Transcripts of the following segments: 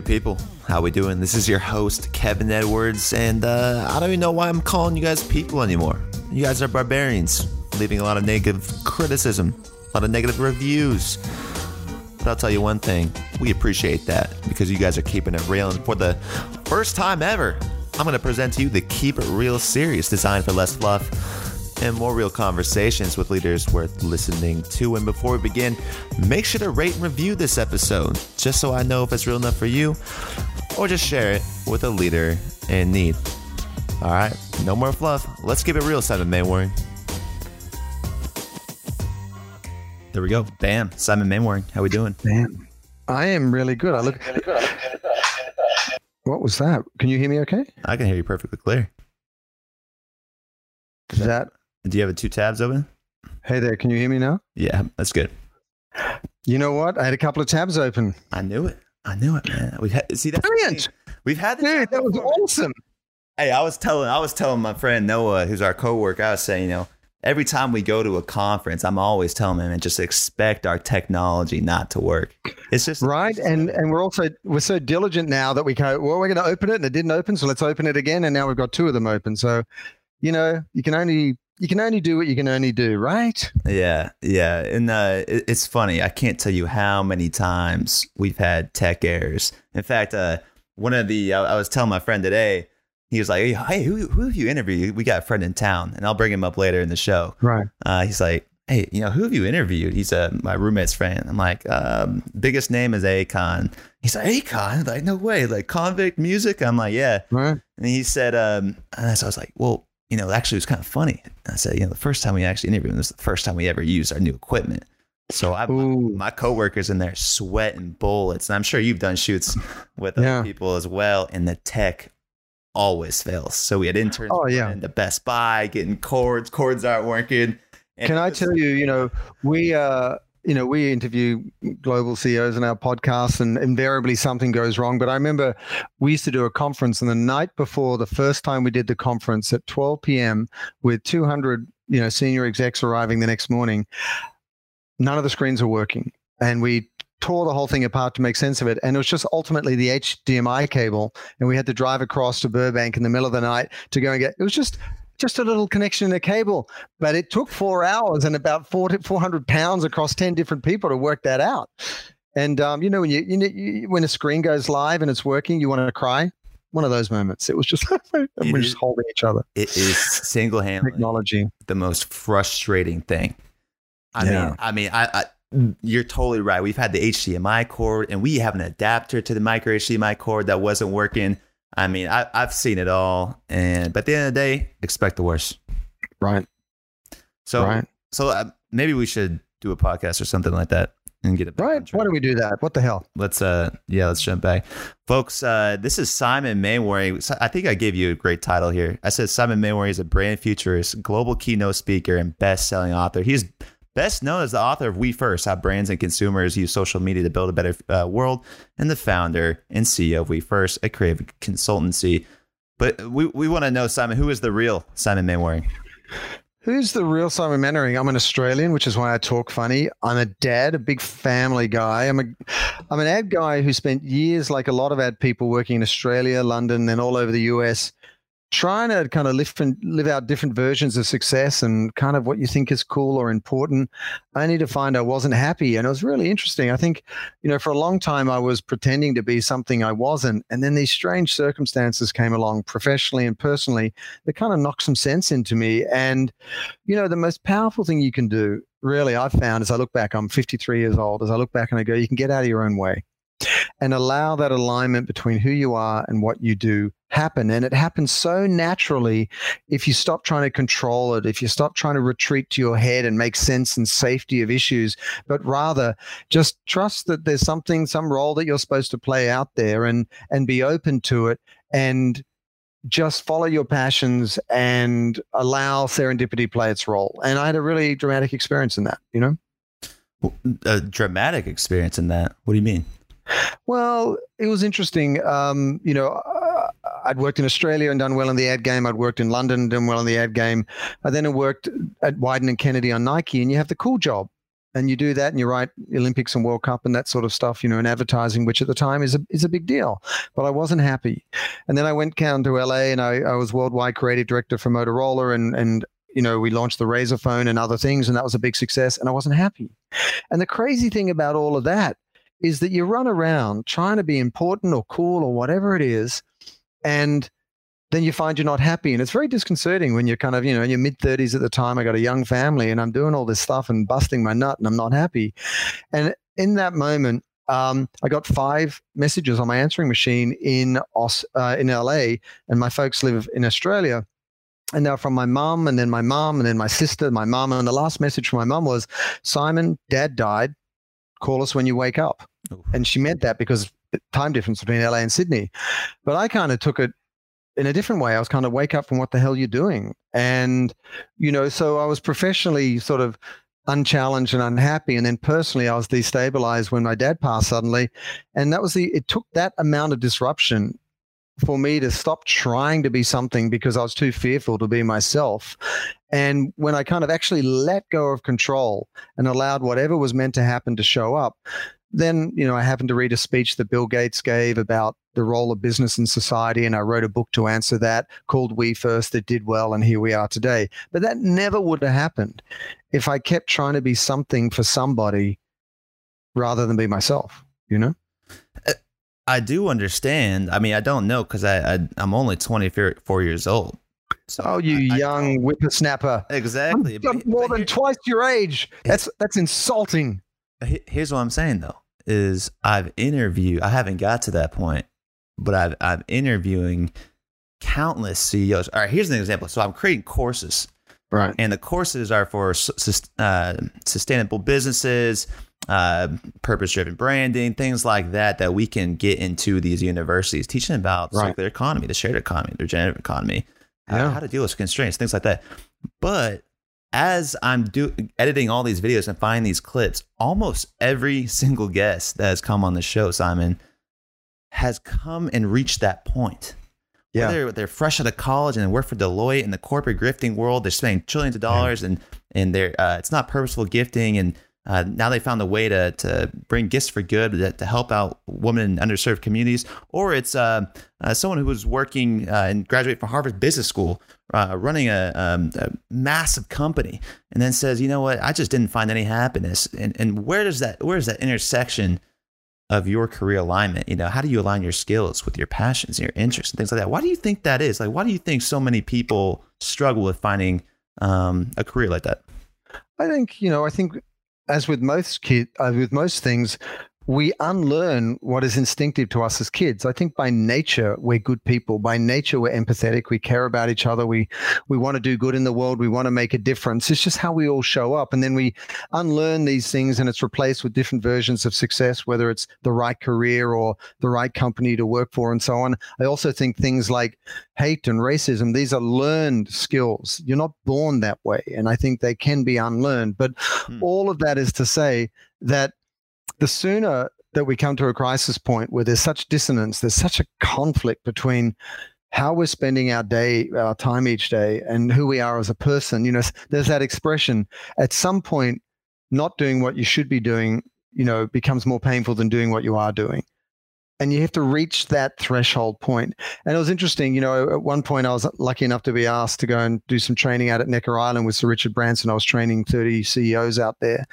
good people? How we doing? This is your host Kevin Edwards, and uh, I don't even know why I'm calling you guys people anymore. You guys are barbarians, leaving a lot of negative criticism, a lot of negative reviews. But I'll tell you one thing: we appreciate that because you guys are keeping it real. And for the first time ever, I'm going to present to you the Keep It Real series, designed for less fluff and more real conversations with leaders worth listening to. And before we begin, make sure to rate and review this episode just so I know if it's real enough for you, or just share it with a leader in need. All right, no more fluff. Let's keep it real, Simon Mainwaring. There we go. Bam, Simon Mainwaring. How we doing? Bam. I am really good. I look. Really good. What was that? Can you hear me? Okay. I can hear you perfectly clear. Is that Do you have two tabs open? Hey there, can you hear me now? Yeah, that's good. You know what? I had a couple of tabs open. I knew it. I knew it, man. We had see that. Brilliant. We've had Dude, that was awesome. Hey, I was telling I was telling my friend Noah, who's our coworker, I was saying, you know, every time we go to a conference, I'm always telling him and just expect our technology not to work. It's just Right. And and we're also we're so diligent now that we go, well, we're gonna open it and it didn't open, so let's open it again. And now we've got two of them open. So, you know, you can only you can only do what you can only do, right? Yeah, yeah, and uh, it, it's funny. I can't tell you how many times we've had tech errors. In fact, uh, one of the I, I was telling my friend today. He was like, "Hey, who who have you interviewed? We got a friend in town, and I'll bring him up later in the show." Right. Uh, he's like, "Hey, you know, who have you interviewed?" He's uh, my roommate's friend. I'm like, um, "Biggest name is Akon." He's like, "Akon?" Like, no way. Like Konvict Muzik. I'm like, "Yeah." Right. And he said, um, and so I was like, well, you know, actually, it was kind of funny. I said, you know, the first time we actually interviewed him, this is the first time we ever used our new equipment. So I, Ooh. my coworkers in there sweating bullets, and I'm sure you've done shoots with other people as well. And the tech always fails. So we had interns Oh, yeah. in the Best Buy getting cords, cords aren't working. And Can I was- tell you, you know, we uh you know, we interview global CEOs in our podcast and invariably something goes wrong. But I remember we used to do a conference and the night before the first time we did the conference at 12 p.m. with 200, you know, senior execs arriving the next morning, none of the screens are working. And we tore the whole thing apart to make sense of it. And it was just ultimately the HDMI cable. And we had to drive across to Burbank in the middle of the night to go and get, it was just, just a little connection in a cable but it took four hours and about 40, 400 pounds across 10 different people to work that out. And, um, you know, when you, you, know, you, when a screen goes live and it's working, you want to cry. One of those moments. It was just, we're is- just holding each other. it is single handedly Technology. the most frustrating thing. I Yeah. mean, I mean, I, I you're totally right. We've had the HDMI cord, and we have an adapter to the micro HDMI cord that wasn't working. I mean, I, I've seen it all, and but at the end of the day, expect the worst. Right. So, right. so uh, maybe we should do a podcast or something like that and get it back Right. Why do we do that? What the hell? Let's uh yeah, let's jump back. Folks, uh this is Simon Mainwaring. So I think I gave you a great title here. I said Simon Mainwaring is a brand futurist, global keynote speaker, and best-selling author. He's best known as the author of We First: How Brands and Consumers Use Social Media to Build a Better uh, World, and the founder and CEO of We First, a creative consultancy. But we, we want to know, Simon, who is the real Simon Mainwaring? Who's the real Simon Mainwaring? I'm an Australian, which is why I talk funny. I'm a dad, a big family guy. I'm a, I'm an ad guy who spent years, like a lot of ad people, working in Australia, London, then all over the US, trying to kind of live live out different versions of success and kind of what you think is cool or important. Only to find I wasn't happy, and it was really interesting. I think, you know, for a long time I was pretending to be something I wasn't, and then these strange circumstances came along, professionally and personally, that kind of knocked some sense into me. And you know, the most powerful thing you can do, really, I've found as I look back, I'm 53 years old, as I look back and I go, you can get out of your own way and allow that alignment between who you are and what you do happen. And it happens so naturally if you stop trying to control it, if you stop trying to retreat to your head and make sense and safety of issues, but rather just trust that there's something, some role that you're supposed to play out there and and be open to it and just follow your passions and allow serendipity play its role. And I had a really dramatic experience in that, you know? A uh, dramatic experience in that. What do you mean? Well, it was interesting. Um, you know, uh, I'd worked in Australia and done well in the ad game. I'd worked in London, and done well in the ad game. I then worked at Wieden and Kennedy on Nike, and you have the cool job. and you do that and you write Olympics and World Cup and that sort of stuff, you know, in advertising, which at the time is a, is a big deal. But I wasn't happy. And then I went down to LA and I, I was worldwide creative director for Motorola and, and, you know, we launched the RAZR phone and other things, and that was a big success. And I wasn't happy. And the crazy thing about all of that is that you run around trying to be important or cool or whatever it is. And then you find you're not happy. And it's very disconcerting when you're kind of, you know, in your mid 30s at the time. I got a young family and I'm doing all this stuff and busting my nut and I'm not happy. And in that moment, um, I got five messages on my answering machine in uh, in LA, and my folks live in Australia. And now from my mom, and then my mom, and then my sister, my mom, and the last message from my mom was, "Simon, Dad died. Call us when you wake up." And she meant that because time difference between LA and Sydney. But I kind of took it in a different way. I was kind of wake up from what the hell you're doing. And, you know, so I was professionally sort of unchallenged and unhappy. And then personally, I was destabilized when my dad passed suddenly. And that was the, it took that amount of disruption for me to stop trying to be something because I was too fearful to be myself. And when I kind of actually let go of control and allowed whatever was meant to happen to show up, then you know i happened to read a speech that bill gates gave about the role of business in society and i wrote a book to answer that called we first that did well and here we are today but that never would have happened if i kept trying to be something for somebody rather than be myself you know uh, i do understand i mean i don't know because I, I i'm only 24 years old so oh, you I, young I, whippersnapper! Exactly, I'm but, more but than twice your age. That's that's insulting here's what I'm saying though is I've interviewed I haven't got to that point, but I've I'm interviewing countless CEOs. All right, here's an example. So I'm creating courses. Right. And the courses are for uh, sustainable businesses, uh, purpose driven branding, things like that, that we can get into these universities, teaching about right. circular economy, the shared economy, the regenerative economy, yeah. how, how to deal with constraints, things like that. But as I'm do- editing all these videos and finding these clips, almost every single guest that has come on the show, Simon, has come and reached that point. Yeah. Whether they're fresh out of college and they work for Deloitte in the corporate grifting world, they're spending trillions of dollars and and they're uh, it's not purposeful gifting. And uh, now they found a way to, to bring gifts for good to, to help out women in underserved communities, or it's uh, uh, someone who was working uh, and graduate from Harvard Business School, uh, running a, um, a, massive company, and then says, you know what, I just didn't find any happiness. And and where does that where is that intersection of your career alignment? You know, how do you align your skills with your passions and your interests and things like that? Why do you think that is? Like, why do you think so many people struggle with finding um, a career like that? I think you know. I think as with most kid, uh, with most things, we unlearn what is instinctive to us as kids. I think by nature we're good people. By nature we're empathetic. We care about each other. We we want to do good in the world. We want to make a difference. It's just how we all show up, and then we unlearn these things, and it's replaced with different versions of success, whether it's the right career or the right company to work for, and so on. I also think things like hate and racism these are learned skills. You're not born that way, and I think they can be unlearned. But hmm. all of that is to say that the sooner that we come to a crisis point where there's such dissonance, there's such a conflict between how we're spending our day, our time each day, and who we are as a person. You know, there's that expression. At some point, not doing what you should be doing, you know, becomes more painful than doing what you are doing. And you have to reach that threshold point. And it was interesting, you know, at one point I was lucky enough to be asked to go and do some training out at Necker Island with Sir Richard Branson. I was training 30 CEOs out there.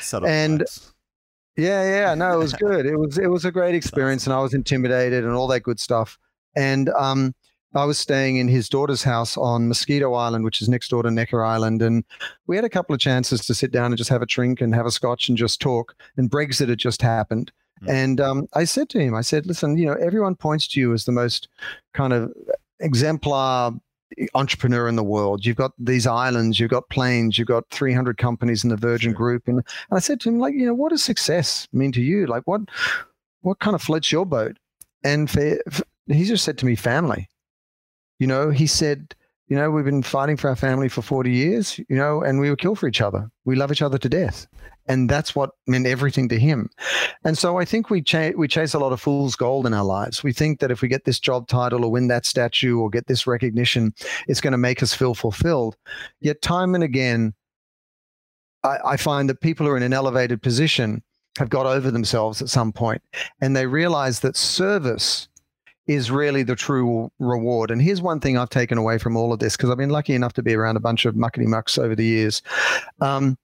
Subtle and yeah, yeah, no, it was good. It was it was a great experience, and I was intimidated and all that good stuff. And um, I was staying in his daughter's house on Mosquito Island, which is next door to Necker Island, and we had a couple of chances to sit down and just have a drink and have a scotch and just talk. And Brexit had just happened, mm-hmm. and um, I said to him, I said, "Listen, you know, everyone points to you as the most kind of exemplar entrepreneur in the world. You've got these islands, you've got planes, you've got 300 companies in the Virgin sure. Group. And, and I said to him, like, you know, what does success mean to you? Like, what, what kind of floats your boat? And for, for, he just said to me, family. You know, he said, you know, we've been fighting for our family for 40 years, you know, and we were killed for each other. We love each other to death. And that's what meant everything to him. And so I think we, cha- we chase a lot of fool's gold in our lives. We think that if we get this job title or win that statue or get this recognition, it's going to make us feel fulfilled. Yet, time and again, I, I find that people who are in an elevated position have got over themselves at some point and they realize that service is really the true reward. And here's one thing I've taken away from all of this because I've been lucky enough to be around a bunch of muckety mucks over the years. Um,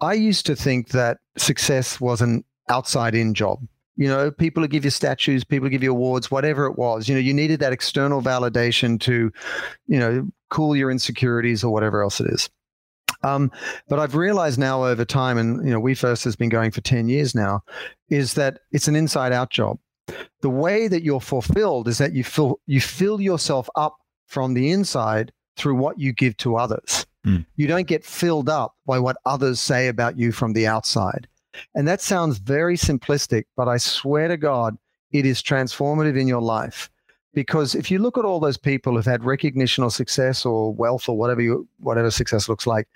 I used to think that success was an outside in job. You know, people would give you statues, people who give you awards, whatever it was. You know, you needed that external validation to, you know, cool your insecurities or whatever else it is. Um, but I've realized now over time, and you know, We First has been going for 10 years now, is that it's an inside out job. The way that you're fulfilled is that you fill you fill yourself up from the inside through what you give to others. Mm. You don't get filled up by what others say about you from the outside. And that sounds very simplistic, but I swear to God, it is transformative in your life. Because if you look at all those people who've had recognition or success or wealth or whatever you, whatever success looks like,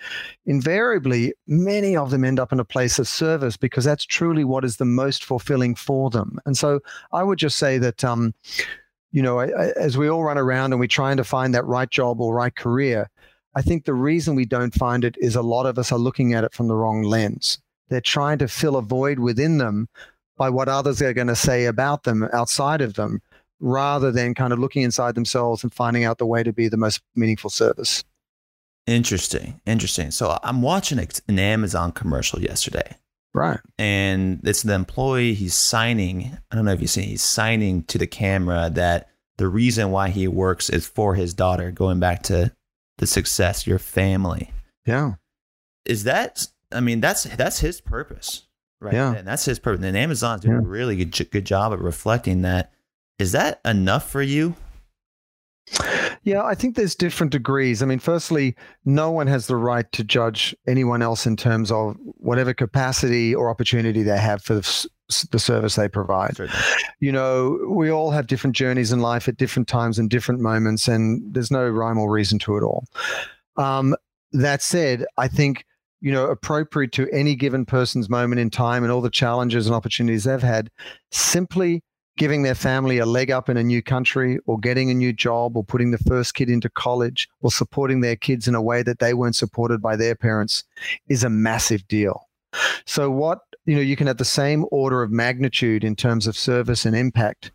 invariably many of them end up in a place of service because that's truly what is the most fulfilling for them. And so I would just say that um, you know, as we all run around and we're trying to find that right job or right career, I think the reason we don't find it is a lot of us are looking at it from the wrong lens. They're trying to fill a void within them by what others are going to say about them outside of them, rather than kind of looking inside themselves and finding out the way to be the most meaningful service. Interesting. Interesting. So I'm watching an Amazon commercial yesterday. Right. And it's the employee, he's signing, I don't know if you've seen, he's signing to the camera that the reason why he works is for his daughter, going back to the success, your family. Yeah. Is that I mean that's that's his purpose, right? Yeah. And that's his purpose. And Amazon's doing yeah. a really good good job of reflecting that. Is that enough for you? Yeah, I think there's different degrees. I mean, firstly, no one has the right to judge anyone else in terms of whatever capacity or opportunity they have for the, the service they provide. Certainly. You know, we all have different journeys in life at different times and different moments, and there's no rhyme or reason to it all. Um, that said, I think you know, appropriate to any given person's moment in time and all the challenges and opportunities they've had, simply giving their family a leg up in a new country or getting a new job or putting the first kid into college or supporting their kids in a way that they weren't supported by their parents is a massive deal. So what, you know, you can have the same order of magnitude in terms of service and impact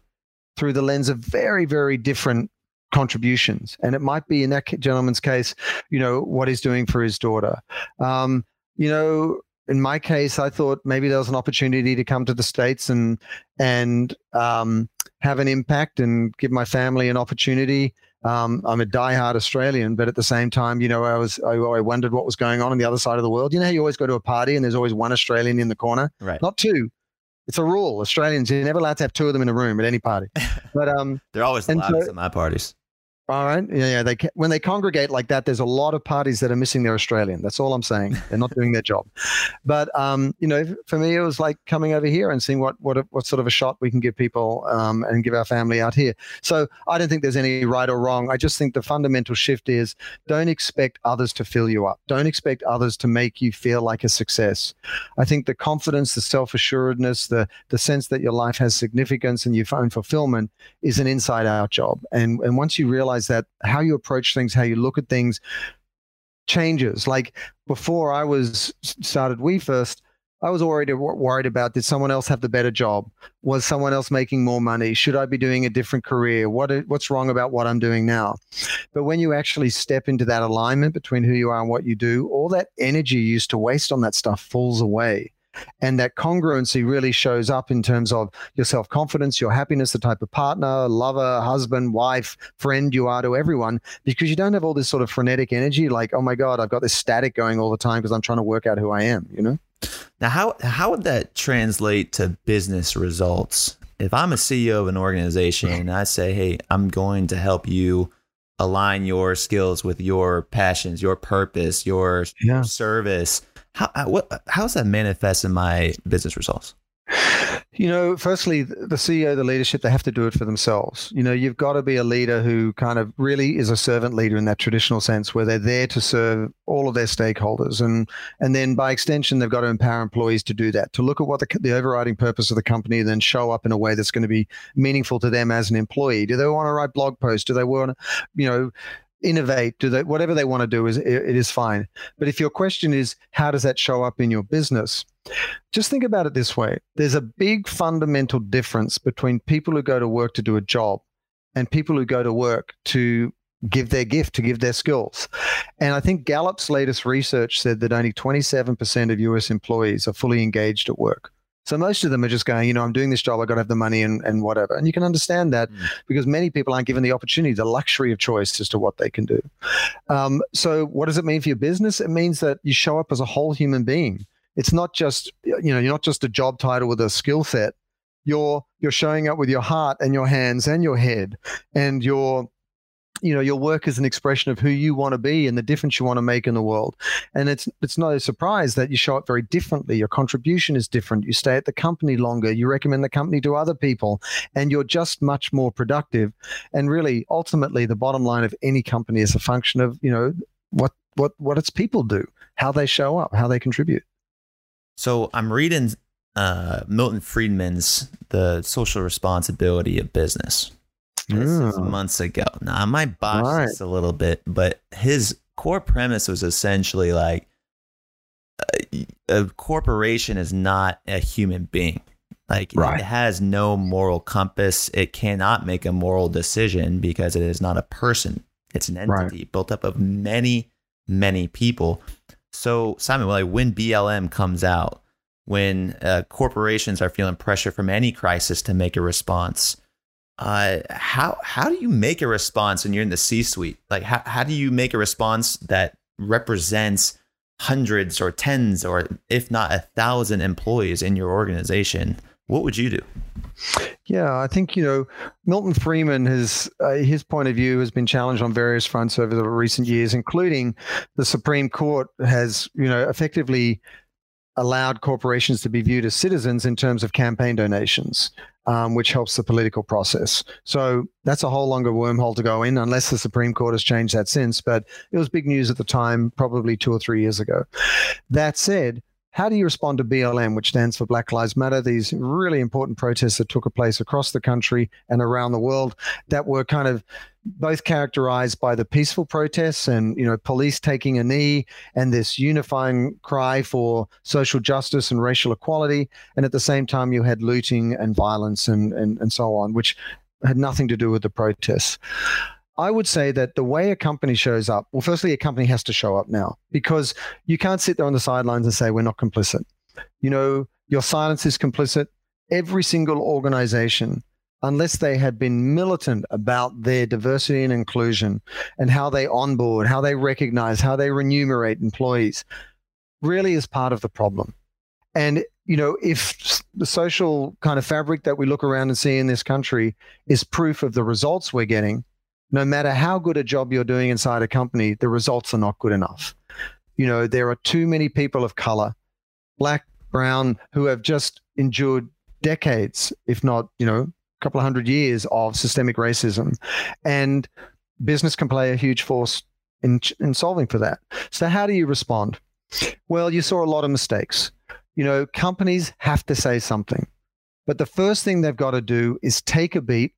through the lens of very, very different contributions. And it might be in that gentleman's case, you know, what he's doing for his daughter. Um, you know, in my case, I thought maybe there was an opportunity to come to the states and and um, have an impact and give my family an opportunity. Um, I'm a diehard Australian, but at the same time, you know, I was I, I, wondered what was going on on the other side of the world. You know, you always go to a party and there's always one Australian in the corner, right? Not two. It's a rule. Australians, you're never allowed to have two of them in a room at any party. But um, they're always the loudest so, at my parties. All right. Yeah, yeah. They when they congregate like that, there's a lot of parties that are missing their Australian. That's all I'm saying. They're not doing their job. But um, you know, for me, it was like coming over here and seeing what what what sort of a shot we can give people um, and give our family out here. So I don't think there's any right or wrong. I just think the fundamental shift is don't expect others to fill you up. Don't expect others to make you feel like a success. I think the confidence, the self assuredness, the the sense that your life has significance and you find fulfillment is an inside out job. And and once you realize realize that how you approach things, how you look at things changes. Like before I was started We First, I was already uh, worried about did someone else have the better job? Was someone else making more money? Should I be doing a different career? What what's wrong about what I'm doing now? But when you actually step into that alignment between who you are and what you do, all that energy you used to waste on that stuff falls away. And that congruency really shows up in terms of your self confidence, your happiness, the type of partner, lover, husband, wife, friend you are to everyone, because you don't have all this sort of frenetic energy like, oh my God, I've got this static going all the time because I'm trying to work out who I am, you know? Now, how, how would that translate to business results? If I'm a CEO of an organization and I say, hey, I'm going to help you align your skills with your passions, your purpose, your yeah. service how uh, what uh, how's that manifest in my business results? You know, firstly, the CEO, the leadership, they have to do it for themselves. You know, you've got to be a leader who kind of really is a servant leader in that traditional sense, where they're there to serve all of their stakeholders, and and then by extension, they've got to empower employees to do that, to look at what the, the overriding purpose of the company, and then show up in a way that's going to be meaningful to them as an employee. Do they want to write blog posts? Do they want to, you know, innovate, do they, whatever they want to do is it, it is fine. But if your question is how does that show up in your business, just think about it this way: there's a big fundamental difference between people who go to work to do a job and people who go to work to give their gift, to give their skills. And I think Gallup's latest research said that only 27% of US employees are fully engaged at work. So most of them are just going, you know, I'm doing this job, I've got to have the money and, and whatever. And you can understand that mm. because many people aren't given the opportunity, the luxury of choice as to what they can do. Um, so what does it mean for your business? It means that you show up as a whole human being. It's not just, you know, you're not just a job title with a skill set. You're you're showing up with your heart and your hands and your head and your you know your work is an expression of who you want to be and the difference you want to make in the world. And it's it's no surprise that you show up very differently. Your contribution is different. You stay at the company longer. You recommend the company to other people and you're just much more productive. And really ultimately the bottom line of any company is a function of you know what what what its people do how they show up how they contribute. So i'm reading uh, milton friedman's the social responsibility of business this is months ago. Now I might botch right. this a little bit, but his core premise was essentially like a, a corporation is not a human being. Like right. it has no moral compass. It cannot make a moral decision because it is not a person. It's an entity right. built up of many, many people. So Simon, like when BLM comes out, when uh, corporations are feeling pressure from any crisis to make a response, uh, how how do you make a response when you're in the C-suite? Like, how how do you make a response that represents hundreds or tens or if not a thousand employees in your organization? What would you do? Yeah, I think you know Milton Friedman has uh, his point of view has been challenged on various fronts over the recent years, including the Supreme Court has you know effectively allowed corporations to be viewed as citizens in terms of campaign donations um, which helps the political process. So that's a whole longer wormhole to go in, unless the Supreme Court has changed that since. But it was big news at the time, probably two or three years ago. That said, how do you respond to BLM, which stands for Black Lives Matter? These really important protests that took place across the country and around the world that were kind of both characterized by the peaceful protests and you know police taking a knee and this unifying cry for social justice and racial equality and at the same time you had looting and violence and and, and so on which had nothing to do with the protests I would say that the way a company shows up, well, firstly, a company has to show up now because you can't sit there on the sidelines and say, we're not complicit. You know, your silence is complicit. Every single organization, unless they had been militant about their diversity and inclusion and how they onboard, how they recognize, how they remunerate employees, really is part of the problem. And you know, if the social kind of fabric that we look around and see in this country is proof of the results we're getting, no matter how good a job you're doing inside a company, the results are not good enough. You know, there are too many people of color, black, brown, who have just endured decades, if not, you know, a couple of hundred years of systemic racism. And business can play a huge force in, in solving for that. So, how do you respond? Well, you saw a lot of mistakes. You know, companies have to say something. But the first thing they've got to do is take a beat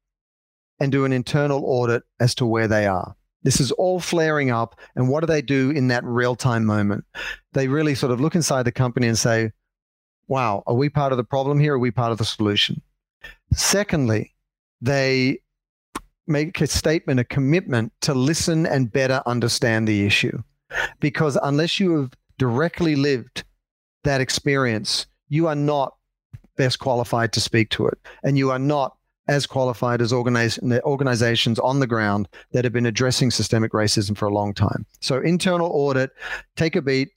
and do an internal audit as to where they are. This is all flaring up. And what do they do in that real time moment? They really sort of look inside the company and say, wow, are we part of the problem here? Are we part of the solution? Secondly, they make a statement, a commitment to listen and better understand the issue. Because unless you have directly lived that experience, you are not best qualified to speak to it. And you are not as qualified as organizations on the ground that have been addressing systemic racism for a long time. So, internal audit, take a beat,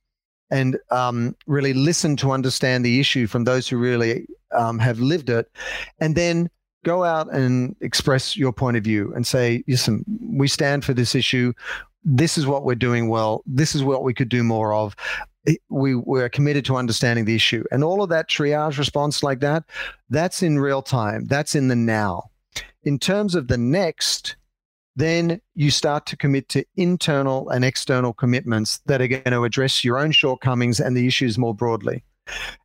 and um, really listen to understand the issue from those who really um, have lived it, and then go out and express your point of view and say, listen, we stand for this issue. This is what we're doing well. This is what we could do more of we we're committed to understanding the issue and all of that triage response like that that's in real time that's in the now in terms of the next then you start to commit to internal and external commitments that are going to address your own shortcomings and the issues more broadly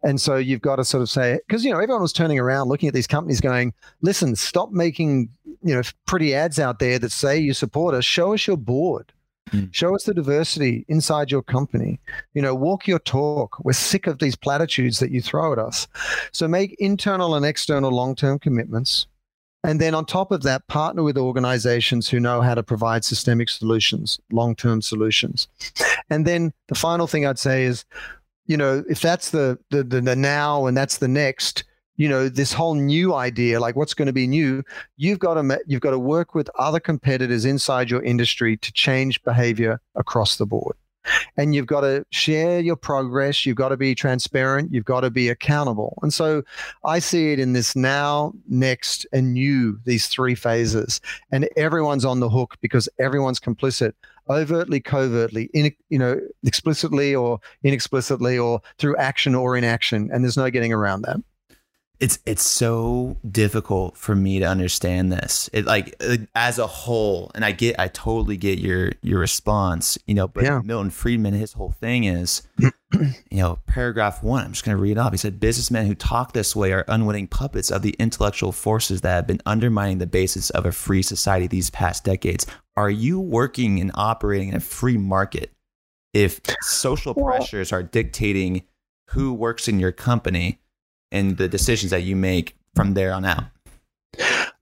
and so you've got to sort of say because you know everyone was turning around looking at these companies going listen stop making you know pretty ads out there that say you support us. Show us your board. Mm. Show us the diversity inside your company. You know, walk your talk. We're sick of these platitudes that you throw at us. So make internal and external long term commitments. And then on top of that, partner with organizations who know how to provide systemic solutions, long term solutions. And then the final thing I'd say is, you know, if that's the, the, the, the now and that's the next, you know this whole new idea like what's going to be new you've got to you've got to work with other competitors inside your industry to change behavior across the board. And you've got to share your progress you've got to be transparent you've got to be accountable. And so i see it in this now next and new these three phases. And everyone's on the hook because everyone's complicit overtly covertly in, you know explicitly or inexplicitly or through action or inaction. And there's no getting around that it's it's so difficult for me to understand this. It like as a whole, and I get I totally get your your response, you know. But yeah. Milton Friedman, his whole thing is, you know, paragraph one. I'm just going to read off. He said, "Businessmen who talk this way are unwitting puppets of the intellectual forces that have been undermining the basis of a free society these past decades. Are you working and operating in a free market if social pressures are dictating who works in your company?" And the decisions that you make from there on out?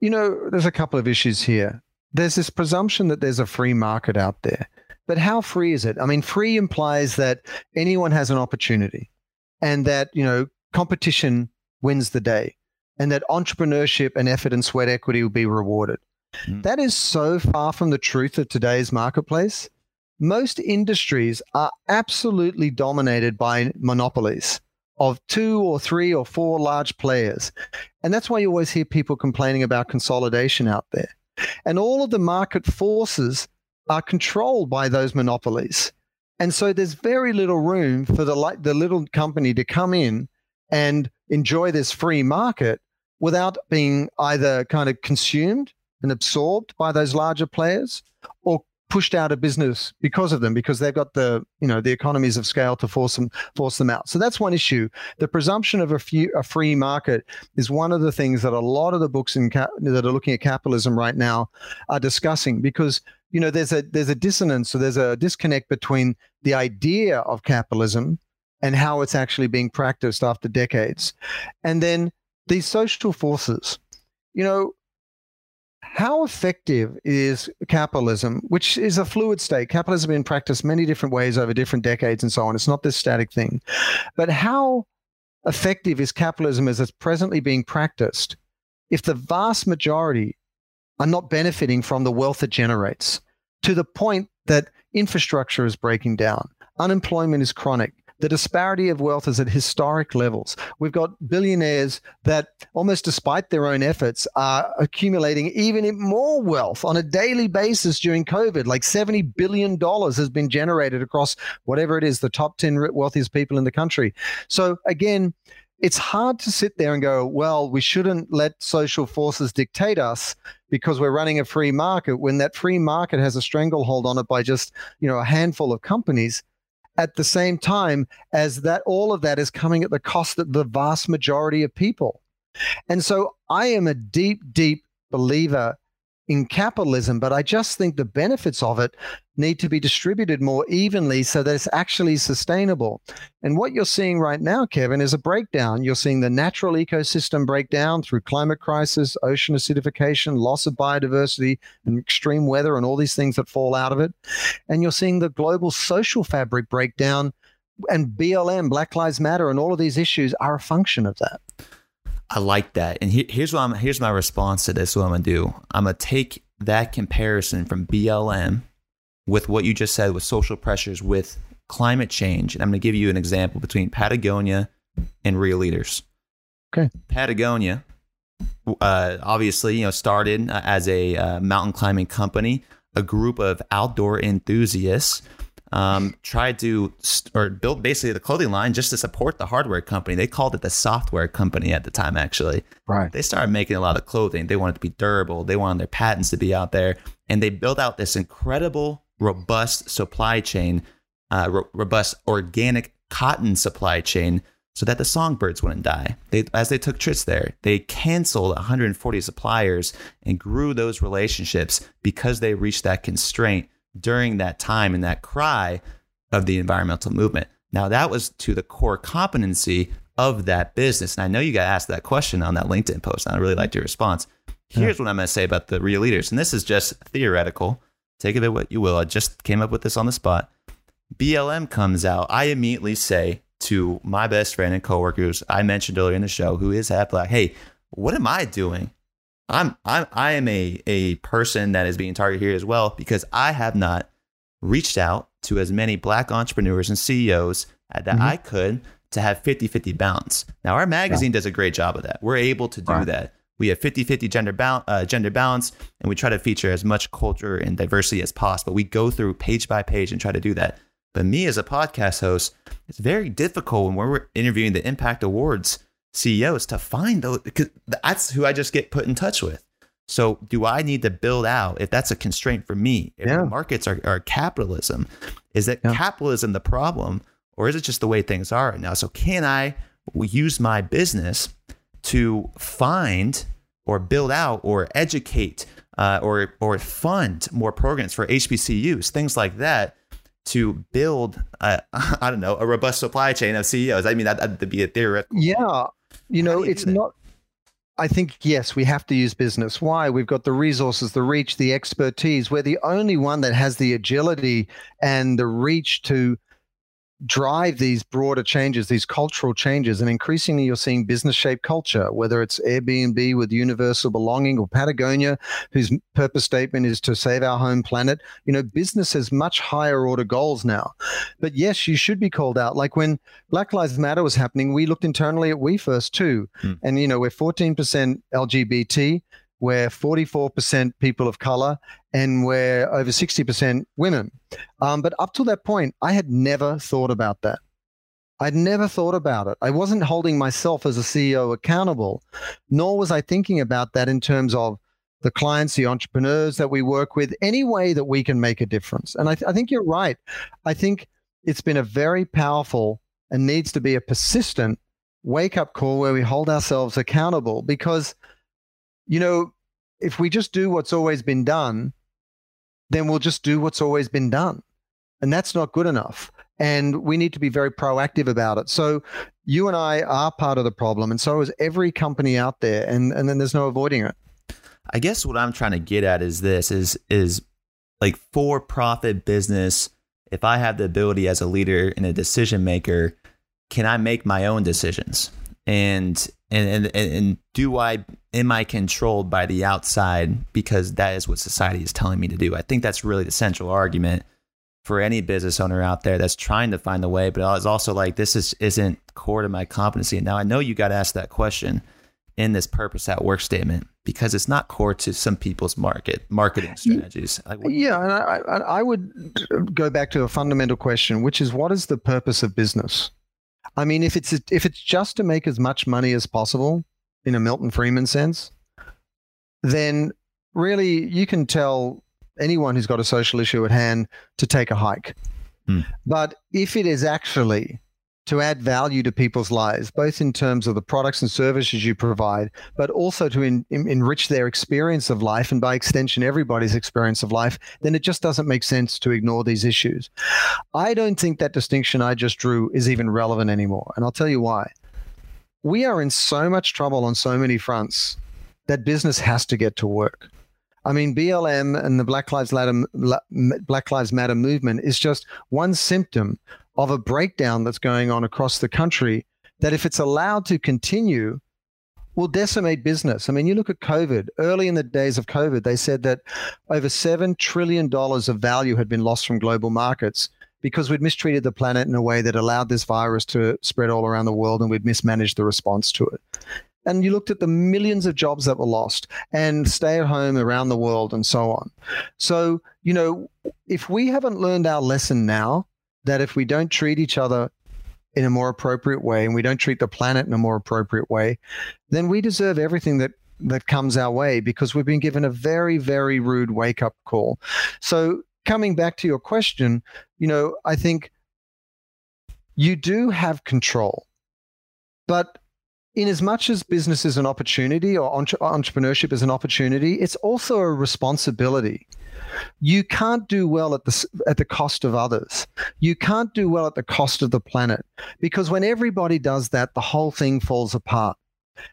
You know, there's a couple of issues here. There's this presumption that there's a free market out there. But how free is it? I mean, free implies that anyone has an opportunity and that, you know, competition wins the day and that entrepreneurship and effort and sweat equity will be rewarded. Mm. That is so far from the truth of today's marketplace. Most industries are absolutely dominated by monopolies of two or three or four large players. And that's why you always hear people complaining about consolidation out there. And all of the market forces are controlled by those monopolies. And so there's very little room for the, the little company to come in and enjoy this free market without being either kind of consumed and absorbed by those larger players or pushed out of business because of them because they've got the you know the economies of scale to force them force them out. So that's one issue. The presumption of a, few, a free market is one of the things that a lot of the books in cap, that are looking at capitalism right now are discussing because you know there's a there's a dissonance so there's a disconnect between the idea of capitalism and how it's actually being practiced after decades. And then these social forces you know how effective is capitalism, which is a fluid state? Capitalism has been practiced many different ways over different decades and so on. It's not this static thing. But how effective is capitalism as it's presently being practiced if the vast majority are not benefiting from the wealth it generates to the point that infrastructure is breaking down, unemployment is chronic, the disparity of wealth is at historic levels. We've got billionaires that, almost despite their own efforts, are accumulating even more wealth on a daily basis during COVID. Like $70 billion has been generated across whatever it is, the top 10 wealthiest people in the country. So, again, it's hard to sit there and go, well, we shouldn't let social forces dictate us because we're running a free market when that free market has a stranglehold on it by just, you know, a handful of companies at the same time as that all of that is coming at the cost of the vast majority of people. And so I am a deep, deep believer in capitalism, but I just think the benefits of it need to be distributed more evenly so that it's actually sustainable. And what you're seeing right now, Kevin, is a breakdown. You're seeing the natural ecosystem breakdown through climate crisis, ocean acidification, loss of biodiversity, and extreme weather, and all these things that fall out of it. And you're seeing the global social fabric breakdown. And BLM, Black Lives Matter, and all of these issues are a function of that. I like that. And he, here's what I'm here's my response to this. What I'm gonna do. I'm gonna take that comparison from BLM with what you just said with social pressures with climate change, and I'm gonna give you an example between Patagonia and Real Leaders. Okay. Patagonia, uh, obviously, you know, started uh, as a uh, mountain climbing company, a group of outdoor enthusiasts um, tried to st- or built basically the clothing line just to support the hardware company. They called it the software company at the time, actually. Right. They started making a lot of clothing. They wanted to be durable. They wanted their patents to be out there, and they built out this incredible, robust supply chain, uh, ro- robust organic cotton supply chain so that the songbirds wouldn't die. They, as they took trips there, they canceled 140 suppliers and grew those relationships because they reached that constraint during that time and that cry of the environmental movement. Now, that was to the core competency of that business. And I know you got asked that question on that LinkedIn post, and I really liked your response. Here's yeah. what I'm going to say about the real leaders, and this is just theoretical. Take of it what you will. I just came up with this on the spot. BLM comes out. I immediately say to my best friend and coworkers I mentioned earlier in the show, who is half black, hey, what am I doing? I'm I'm I am a a person that is being targeted here as well because I have not reached out to as many black entrepreneurs and CEOs that mm-hmm. I could to have 50-50 balance. Now our magazine yeah. does a great job of that. We're able to do right. that. We have 50-50 gender, ba- uh, gender balance and we try to feature as much culture and diversity as possible. We go through page by page and try to do that. But me as a podcast host, it's very difficult when we're interviewing the Impact Awards CEOs to find those because that's who I just get put in touch with. So do I need to build out if that's a constraint for me? If yeah. markets are, are capitalism, is that yeah. capitalism the problem or is it just the way things are right now? So can I use my business to find or build out or educate uh, or or fund more programs for HBCUs, things like that to build, I don't know, a robust supply chain of CEOs. I mean, that, that'd be a theoretical. Yeah. You know, you it's not. I think, yes, we have to use business. Why? We've got the resources, the reach, the expertise. We're the only one that has the agility and the reach to drive these broader changes, these cultural changes. And increasingly, you're seeing business shape culture, whether it's Airbnb with universal belonging or Patagonia, whose purpose statement is to save our home planet. You know, business has much higher order goals now. But yes, you should be called out. Like when Black Lives Matter was happening, we looked internally at We First too. Hmm. And, you know, we're 14% LGBT we're 44% people of color and we're over 60% women. Um, but up to that point, I had never thought about that. I'd never thought about it. I wasn't holding myself as a CEO accountable, nor was I thinking about that in terms of the clients, the entrepreneurs that we work with, any way that we can make a difference. And I, th- I think you're right. I think it's been a very powerful and needs to be a persistent wake up call where we hold ourselves accountable because you know, if we just do what's always been done, then we'll just do what's always been done. And that's not good enough. And we need to be very proactive about it. So you and I are part of the problem, and so is every company out there, and, and then there's no avoiding it. I guess what I'm trying to get at is this is is like for profit business, if I have the ability as a leader and a decision maker, can I make my own decisions? And and, and and do I am I controlled by the outside because that is what society is telling me to do? I think that's really the central argument for any business owner out there that's trying to find the way, but it's also like this is isn't core to my competency. And now I know you got to ask that question in this purpose at work statement because it's not core to some people's market marketing strategies. yeah, and I, I would go back to a fundamental question, which is what is the purpose of business? I mean, if it's if it's just to make as much money as possible in a Milton Friedman sense, then really you can tell anyone who's got a social issue at hand to take a hike. Mm. But if it is actually to add value to people's lives, both in terms of the products and services you provide, but also to in, in, enrich their experience of life and by extension, everybody's experience of life, then it just doesn't make sense to ignore these issues. I don't think that distinction I just drew is even relevant anymore. And I'll tell you why. We are in so much trouble on so many fronts that business has to get to work. I mean, BLM and the Black Lives Matter, Black Lives Matter movement is just one symptom of a breakdown that's going on across the country that if it's allowed to continue will decimate business. I mean, you look at COVID, early in the days of COVID, they said that over $7 trillion of value had been lost from global markets because we'd mistreated the planet in a way that allowed this virus to spread all around the world and we'd mismanaged the response to it. And you looked at the millions of jobs that were lost and stay at home around the world and so on. So, you know, if we haven't learned our lesson now, that if we don't treat each other in a more appropriate way and we don't treat the planet in a more appropriate way, then we deserve everything that that comes our way because we've been given a very very rude wake up call. So coming back to your question, you know, I think you do have control. But in as much as business is an opportunity or entre- entrepreneurship is an opportunity, it's also a responsibility. You can't do well at the at the cost of others. You can't do well at the cost of the planet because when everybody does that, the whole thing falls apart.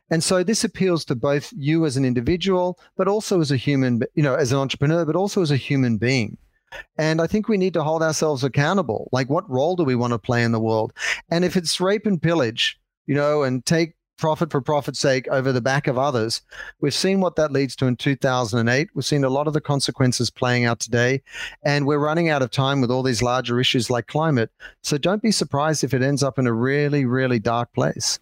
And so this appeals to both you as an individual, but also as a human, you know, as an entrepreneur, but also as a human being. And I think we need to hold ourselves accountable. Like, what role do we want to play in the world? And if it's rape and pillage, you know, and take profit for profit's sake over the back of others. We've seen what that leads to in 2008. We've seen a lot of the consequences playing out today, and we're running out of time with all these larger issues like climate. So don't be surprised if it ends up in a really, really dark place.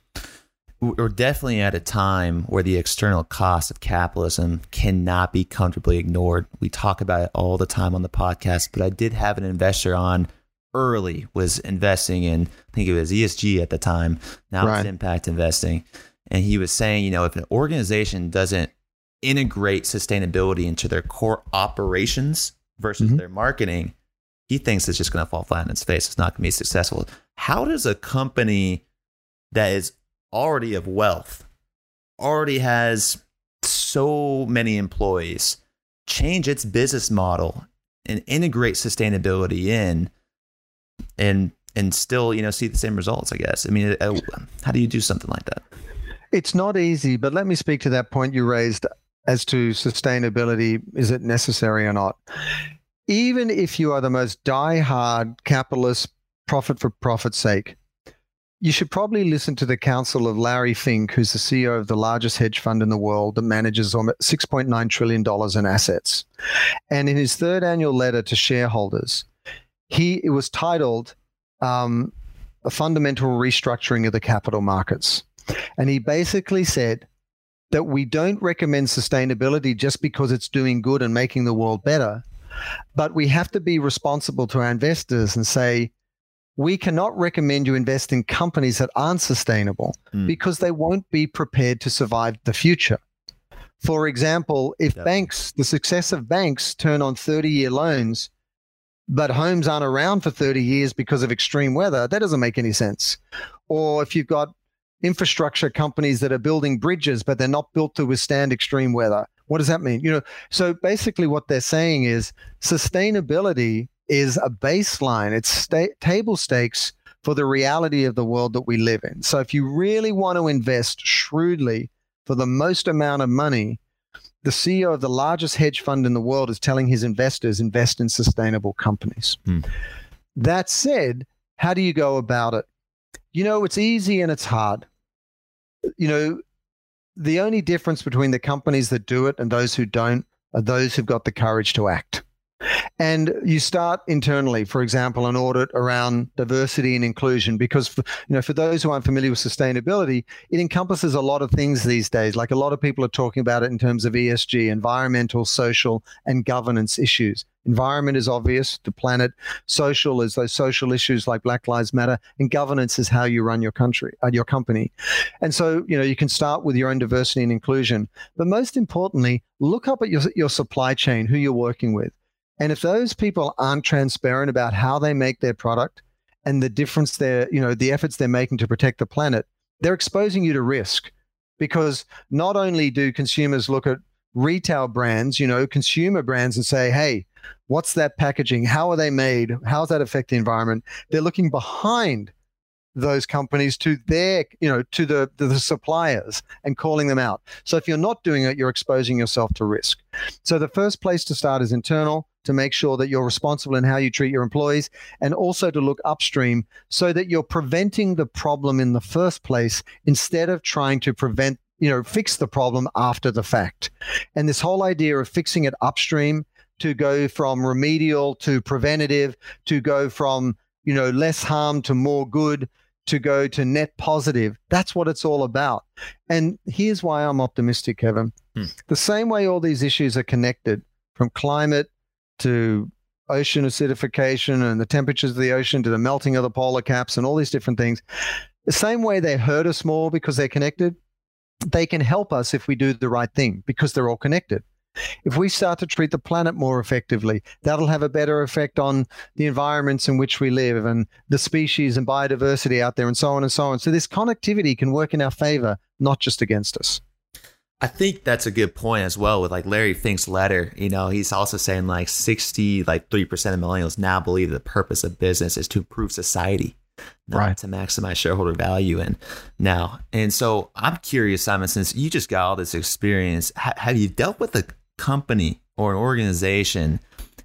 We're definitely at a time where the external cost of capitalism cannot be comfortably ignored. We talk about it all the time on the podcast, but I did have an investor on early was investing in, I think it was ESG at the time. Now right. it's impact investing. And he was saying, you know, if an organization doesn't integrate sustainability into their core operations versus mm-hmm. their marketing, he thinks it's just going to fall flat on its face. It's not going to be successful. How does a company that is already of wealth, already has so many employees, change its business model and integrate sustainability in and and still you know see the same results i guess. I mean uh, how do you do something like that? It's not easy but let me speak to that point you raised as to sustainability. Is it necessary or not? Even if you are the most die-hard capitalist profit for profit's sake you should probably listen to the counsel of Larry Fink, who's the CEO of the largest hedge fund in the world that manages almost $6.9 trillion in assets. And in his third annual letter to shareholders, he it was titled um, a fundamental restructuring of the capital markets and he basically said that we don't recommend sustainability just because it's doing good and making the world better but we have to be responsible to our investors and say we cannot recommend you invest in companies that aren't sustainable mm. because they won't be prepared to survive the future for example if yep. banks the success of banks turn on 30 year loans but homes aren't around for 30 years because of extreme weather, that doesn't make any sense. Or if you've got infrastructure companies that are building bridges, but they're not built to withstand extreme weather, what does that mean? You know, so basically what they're saying is sustainability is a baseline. It's sta- table stakes for the reality of the world that we live in. So if you really want to invest shrewdly for the most amount of money, the CEO of the largest hedge fund in the world is telling his investors invest in sustainable companies. Hmm. That said, how do you go about it? You know, it's easy and it's hard. You know, the only difference between the companies that do it and those who don't are those who've got the courage to act. And you start internally, for example, an audit around diversity and inclusion, because for, you know, for those who aren't familiar with sustainability, it encompasses a lot of things these days. Like a lot of people are talking about it in terms of ESG, environmental, social, and governance issues. Environment is obvious, the planet. Social is those social issues like Black Lives Matter, and governance is how you run your country, uh, your company. And so, you know, you can start with your own diversity and inclusion, but most importantly, look up at your your supply chain, who you're working with. And if those people aren't transparent about how they make their product and the difference they're, you know, the efforts they're making to protect the planet, they're exposing you to risk because not only do consumers look at retail brands, you know, consumer brands and say, hey, what's that packaging? How are they made? How's that affect the environment? They're looking behind those companies to their, you know, to the, the suppliers and calling them out. So if you're not doing it, you're exposing yourself to risk. So the first place to start is internal to make sure that you're responsible in how you treat your employees and also to look upstream so that you're preventing the problem in the first place instead of trying to prevent you know fix the problem after the fact. And this whole idea of fixing it upstream to go from remedial to preventative to go from you know less harm to more good to go to net positive that's what it's all about. And here's why i'm optimistic kevin. Hmm. the same way all these issues are connected from climate to ocean acidification and the temperatures of the ocean to the melting of the polar caps and all these different things. The same way they hurt us more because they're connected, they can help us if we do the right thing because they're all connected. If we start to treat the planet more effectively, that'll have a better effect on the environments in which we live and the species and biodiversity out there and so on and so on. So this connectivity can work in our favor, not just against us. I think that's a good point as well with like Larry Fink's letter. You know, he's also saying like 60, like 3% of millennials now believe the purpose of business is to improve society, not right. to maximize shareholder value. And now, and so I'm curious, Simon, since you just got all this experience, have you dealt with a company or an organization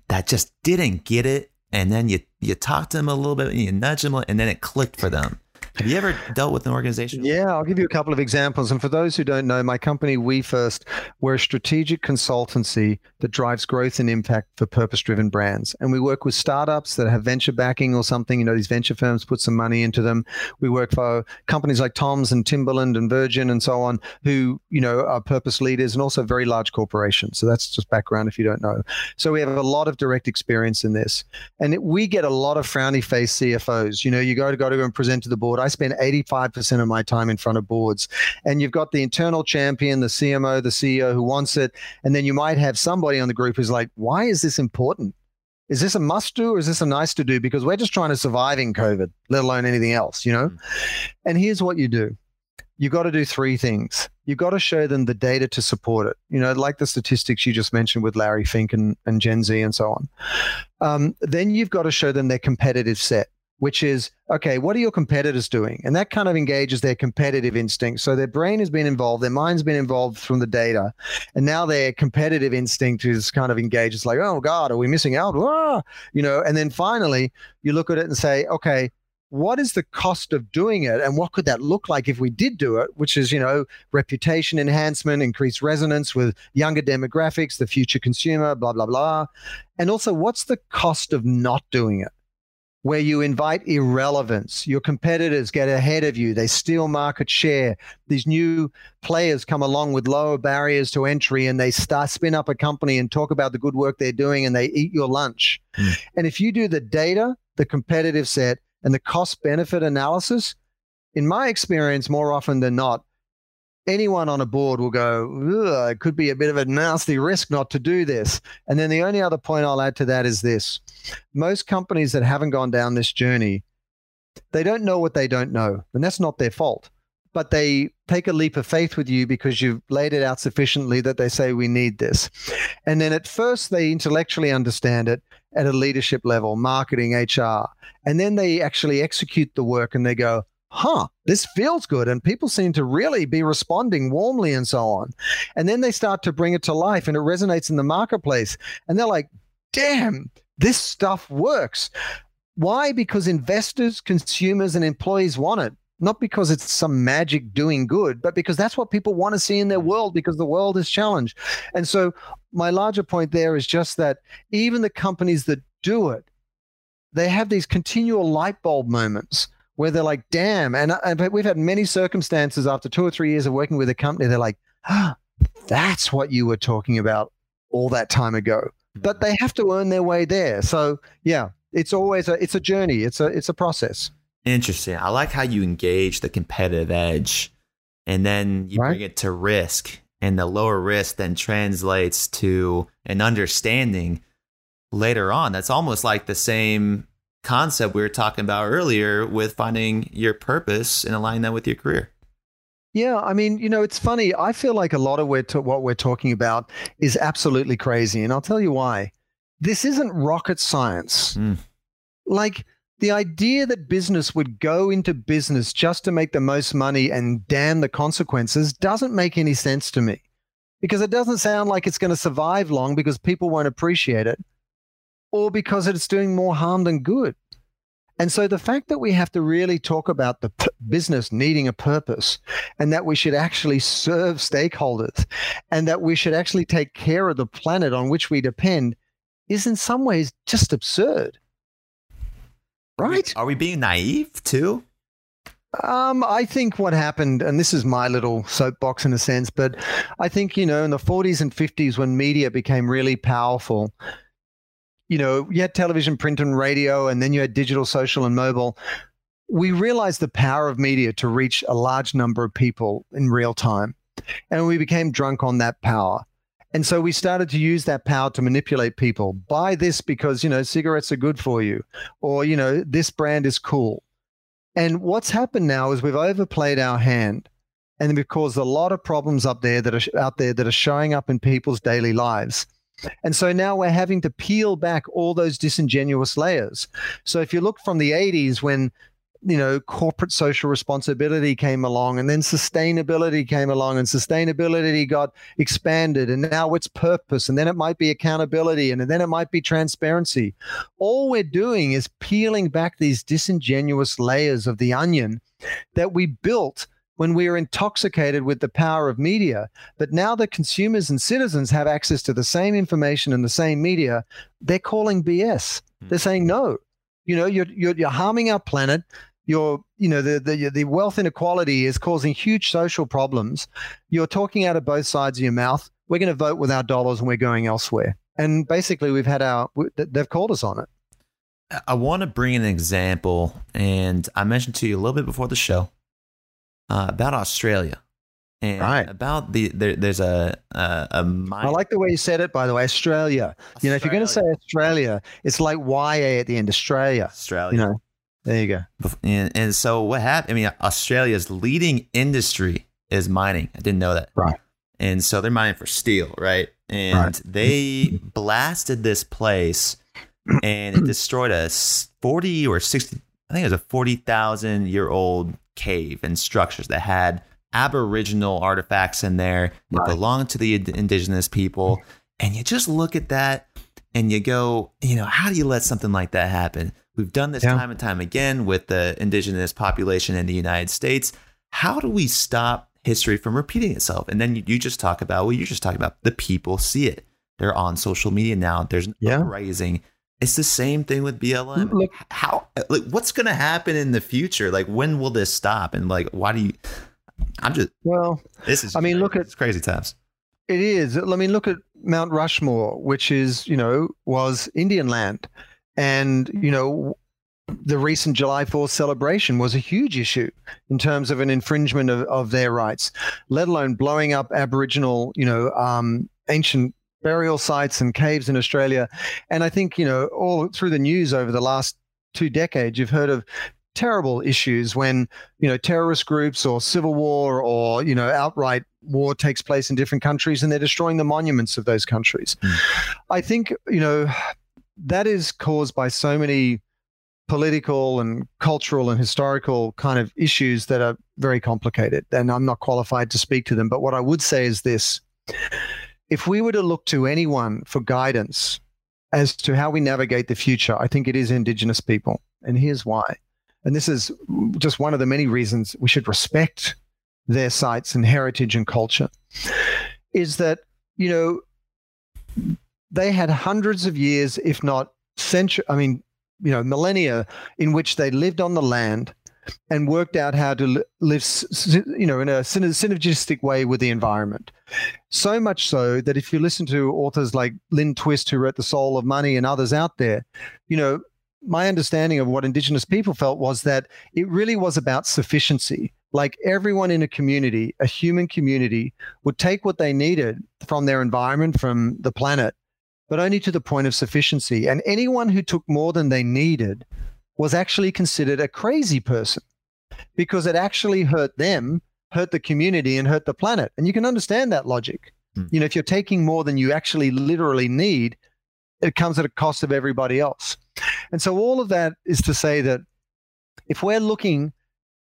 that just didn't get it? And then you, you talk to them a little bit and you nudge them and then it clicked for them. Have you ever dealt with an organization? Yeah, I'll give you a couple of examples. And for those who don't know, my company, We First, we're a strategic consultancy that drives growth and impact for purpose driven brands. And we work with startups that have venture backing or something. You know, these venture firms put some money into them. We work for companies like Tom's and Timberland and Virgin and so on, who, you know, are purpose leaders and also very large corporations. So that's just background if you don't know. So we have a lot of direct experience in this. And we get a lot of frowny face CFOs. You know, you go to go to and present to the board I spend 85% of my time in front of boards. And you've got the internal champion, the CMO, the CEO who wants it. And then you might have somebody on the group who's like, why is this important? Is this a must do or is this a nice to do? Because we're just trying to survive in COVID, let alone anything else, you know? Mm-hmm. And here's what you do you've got to do three things. You've got to show them the data to support it. You know, like the statistics you just mentioned with Larry Fink and, and Gen Z and so on. Um, then you've got to show them their competitive set which is okay, what are your competitors doing? And that kind of engages their competitive instinct. So their brain has been involved, their mind's been involved from the data, and now their competitive instinct is kind of engaged. It's like, oh God, are we missing out? Ah! You know, and then finally you look at it and say, okay, what is the cost of doing it and what could that look like if we did do it which is you know reputation enhancement increased resonance with younger demographics the future consumer blah blah blah and also what's the cost of not doing it where you invite irrelevance. Your competitors get ahead of you, they steal market share. These new players come along with lower barriers to entry and they start spin up a company and talk about the good work they're doing and they eat your lunch. Mm. And if you do the data, the competitive set, and the cost benefit analysis, in my experience, more often than not, anyone on a board will go, it could be a bit of a nasty risk not to do this. And then the only other point I'll add to that is this most companies that haven't gone down this journey, they don't know what they don't know. And that's not their fault. But they take a leap of faith with you because you've laid it out sufficiently that they say, we need this. And then at first, they intellectually understand it at a leadership level, marketing, HR. And then they actually execute the work and they go, huh, this feels good. And people seem to really be responding warmly and so on. And then they start to bring it to life and it resonates in the marketplace. And they're like, damn, this stuff works. Why? Because investors, consumers, and employees want it. Not because it's some magic doing good, but because that's what people want to see in their mm. world because the world is challenged. And so, my larger point there is just that even the companies that do it, they have these continual light bulb moments where they're like, damn. And, and we've had many circumstances after two or three years of working with a company, they're like, ah, that's what you were talking about all that time ago. But they have to earn their way there. So yeah, it's always a it's a journey. It's a it's a process. Interesting. I like how you engage the competitive edge and then you right. bring it to risk. And the lower risk then translates to an understanding later on. That's almost like the same concept we were talking about earlier with finding your purpose and aligning that with your career. Yeah, I mean, you know, it's funny. I feel like a lot of we're what we're talking about is absolutely crazy, and I'll tell you why. This isn't rocket science. Mm. Like the idea that business would go into business just to make the most money and damn the consequences doesn't make any sense to me because it doesn't sound like it's going to survive long because people won't appreciate it or because it's doing more harm than good. And so the fact that we have to really talk about the p- business needing a purpose and that we should actually serve stakeholders and that we should actually take care of the planet on which we depend is in some ways just absurd. Right? Are we being naive too? Um, I think what happened, and this is my little soapbox in a sense, but I think, you know, in the 40s and 50s when media became really powerful, you know, you had television, print, and radio, and then you had digital, social, and mobile. We realized the power of media to reach a large number of people in real time. And we became drunk on that power. And so we started to use that power to manipulate people. Buy this because, you know, cigarettes are good for you, or, you know, this brand is cool. And what's happened now is we've overplayed our hand and we've caused a lot of problems up there that are out there that are showing up in people's daily lives. And so now we're having to peel back all those disingenuous layers. So if you look from the 80s when you know corporate social responsibility came along and then sustainability came along and sustainability got expanded and now it's purpose and then it might be accountability and then it might be transparency all we're doing is peeling back these disingenuous layers of the onion that we built when we are intoxicated with the power of media. But now that consumers and citizens have access to the same information and the same media, they're calling BS. Hmm. They're saying no. You know, you're, you're, you're harming our planet. You're, you know, the, the the wealth inequality is causing huge social problems. You're talking out of both sides of your mouth. We're going to vote with our dollars and we're going elsewhere. And basically, we've had our they've called us on it. I want to bring an example, and I mentioned to you a little bit before the show uh, about Australia. And right. about the there, there's a a, a I like the way you said it. By the way, Australia. Australia. You know, if you're going to say Australia, it's like YA at the end. Australia. Australia. You know, there you go. And, and so what happened? I mean, Australia's leading industry is mining. I didn't know that. Right. And so they're mining for steel, right? And right. they blasted this place, and it destroyed a 40 or 60. I think it was a 40,000 year old cave and structures that had aboriginal artifacts in there that right. belonged to the indigenous people. And you just look at that and you go, you know, how do you let something like that happen? We've done this yeah. time and time again with the indigenous population in the United States. How do we stop history from repeating itself? And then you, you just talk about, well, you just talk about the people see it. They're on social media now. There's an yeah. uprising. It's the same thing with BLM. Look, how like what's going to happen in the future? Like when will this stop? And like why do you? I'm just well. This is. I mean, look at it's crazy times. It is. I mean, look at Mount Rushmore, which is you know was Indian land, and you know the recent July 4th celebration was a huge issue in terms of an infringement of, of their rights, let alone blowing up Aboriginal, you know, um, ancient burial sites and caves in Australia. And I think, you know, all through the news over the last two decades, you've heard of terrible issues when, you know, terrorist groups or civil war or, you know, outright war takes place in different countries and they're destroying the monuments of those countries. Mm. I think, you know, that is caused by so many political and cultural and historical kind of issues that are very complicated. And I'm not qualified to speak to them. But what I would say is this if we were to look to anyone for guidance as to how we navigate the future, I think it is Indigenous people. And here's why. And this is just one of the many reasons we should respect their sites and heritage and culture is that, you know, they had hundreds of years, if not centuries, I mean, you know, millennia in which they lived on the land and worked out how to live, you know, in a synergistic way with the environment. So much so that if you listen to authors like Lynn Twist, who wrote The Soul of Money, and others out there, you know, my understanding of what Indigenous people felt was that it really was about sufficiency. Like everyone in a community, a human community, would take what they needed from their environment, from the planet, but only to the point of sufficiency. And anyone who took more than they needed was actually considered a crazy person because it actually hurt them, hurt the community, and hurt the planet. And you can understand that logic. Hmm. You know, if you're taking more than you actually literally need, it comes at a cost of everybody else. And so all of that is to say that if we're looking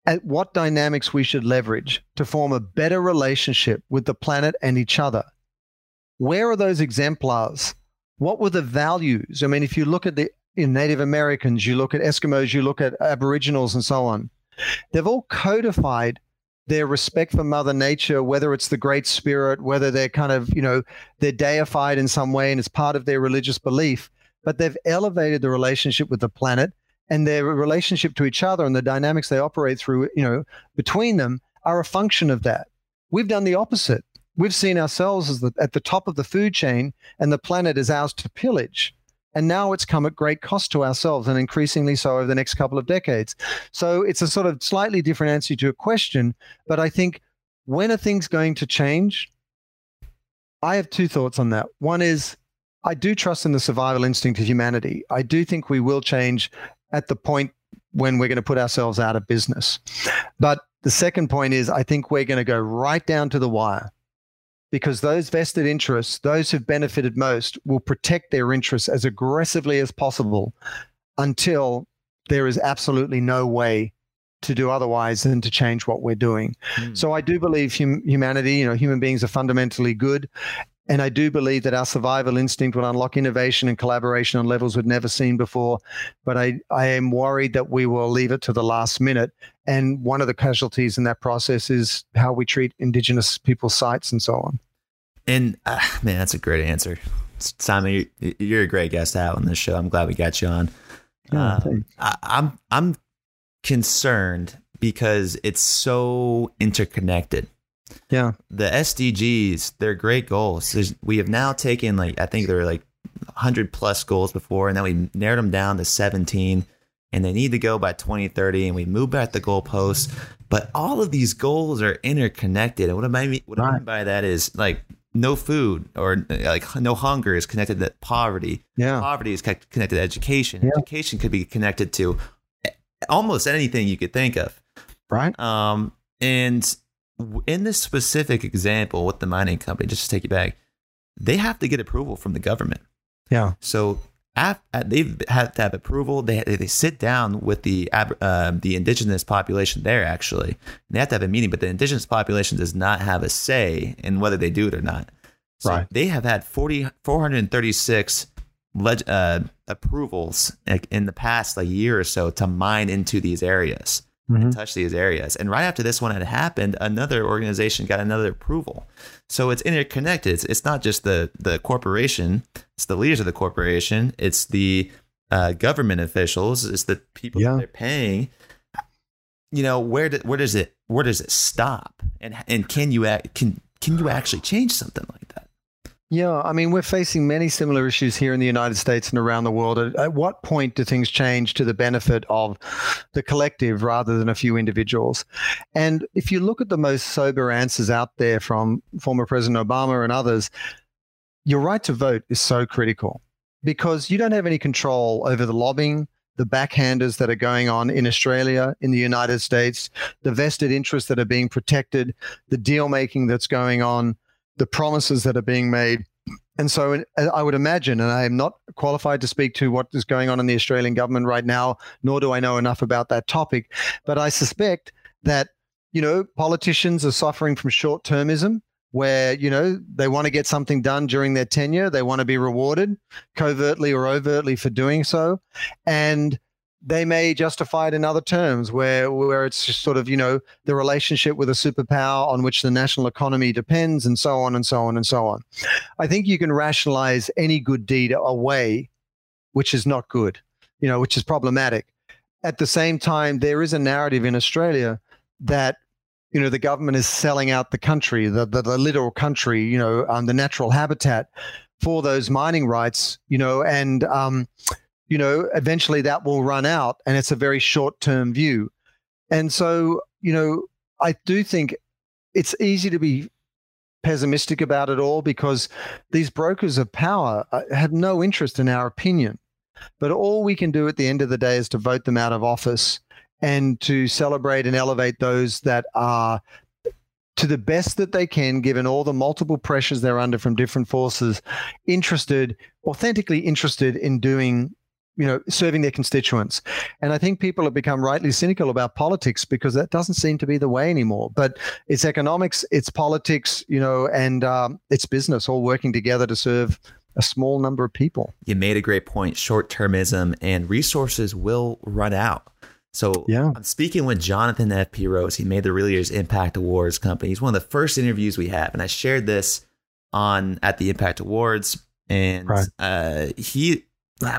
at what dynamics we should leverage to form a better relationship with the planet and each other, where are those exemplars? What were the values? I mean, if you look at the in Native Americans, you look at Eskimos, you look at Aboriginals, and so on. They've all codified their respect for Mother Nature, whether it's the Great Spirit, whether they're kind of, you know, they're deified in some way and it's part of their religious belief, but they've elevated the relationship with the planet and their relationship to each other and the dynamics they operate through, you know, between them are a function of that. We've done the opposite. We've seen ourselves as the, at the top of the food chain and the planet is ours to pillage. And now it's come at great cost to ourselves and increasingly so over the next couple of decades. So it's a sort of slightly different answer to a question. But I think when are things going to change? I have two thoughts on that. One is I do trust in the survival instinct of humanity. I do think we will change at the point when we're going to put ourselves out of business. But the second point is I think we're going to go right down to the wire because those vested interests, those who've benefited most, will protect their interests as aggressively as possible until there is absolutely no way to do otherwise than to change what we're doing. Mm. So I do believe hum- humanity, you know, human beings are fundamentally good. And I do believe that our survival instinct will unlock innovation and collaboration on levels we've never seen before. But I, I am worried that we will leave it to the last minute. And one of the casualties in that process is how we treat Indigenous people's sites and so on. And uh, man, that's a great answer. Simon, you're a great guest to have on this show. I'm glad we got you on. uh, I, I'm I'm concerned because it's so interconnected. Yeah. The SDGs, they're great goals. There's, we have now taken like I think there were like 100 plus goals before and then we narrowed them down to 17 and they need to go by 2030 and we move back the goalposts. But all of these goals are interconnected. And what I mean, what I mean by that is like no food or like no hunger is connected to poverty. Yeah. Poverty is connected to education. Yeah. Education could be connected to almost anything you could think of. Right. Um, and in this specific example with the mining company, just to take you back, they have to get approval from the government. Yeah. So they have to have approval. They they sit down with the uh, the indigenous population there actually. And they have to have a meeting, but the indigenous population does not have a say in whether they do it or not. So right. They have had 40, 436 leg- uh, approvals in the past like year or so to mine into these areas mm-hmm. and touch these areas. And right after this one had happened, another organization got another approval. So it's interconnected. It's, it's not just the the corporation; it's the leaders of the corporation. It's the uh, government officials. It's the people yeah. that they're paying. You know where do, where does it where does it stop? And and can you act, can can you actually change something like that? Yeah, I mean, we're facing many similar issues here in the United States and around the world. At, at, what point do things change to the benefit of the collective rather than a few individuals? And if you look at the most sober answers out there from former President Obama and others, your right to vote is so critical because you don't have any control over the lobbying, the backhanders that are going on in Australia, in the United States, the vested interests that are being protected, the deal making that's going on the promises that are being made. And so I would imagine, and I am not qualified to speak to what is going on in the Australian government right now, nor do I know enough about that topic, but I suspect that, you know, politicians are suffering from short termism where, you know, they want to get something done during their tenure. They want to be rewarded covertly or overtly for doing so. And they may justify it in other terms where where it's just sort of you know the relationship with a superpower on which the national economy depends and so on and so on and so on. I think you can rationalize any good deed away which is not good you know which is problematic. At the same time there is a narrative in australia that you know the government is selling out the country the the, the littoral country you know um, the natural habitat for those mining rights you know and um, you know, eventually that will run out and it's a very short term view. And so, you know, I do think it's easy to be pessimistic about it all because these brokers of power uh, have no interest in our opinion. But all we can do at the end of the day is to vote them out of office and to celebrate and elevate those that are to the best that they can, given all the multiple pressures they're under from different forces, interested, authentically interested in doing you know, serving their constituents. And I think people have become rightly cynical about politics because that doesn't seem to be the way anymore. But it's economics, it's politics, you know, and um, it's business all working together to serve a small number of people. You made a great point. Short termism and resources will run out. So yeah. I'm speaking with Jonathan F. P. Rose. He made the Real Leaders Impact Awards company. He's one of the first interviews we have. And I shared this on at the Impact Awards. And right. uh, he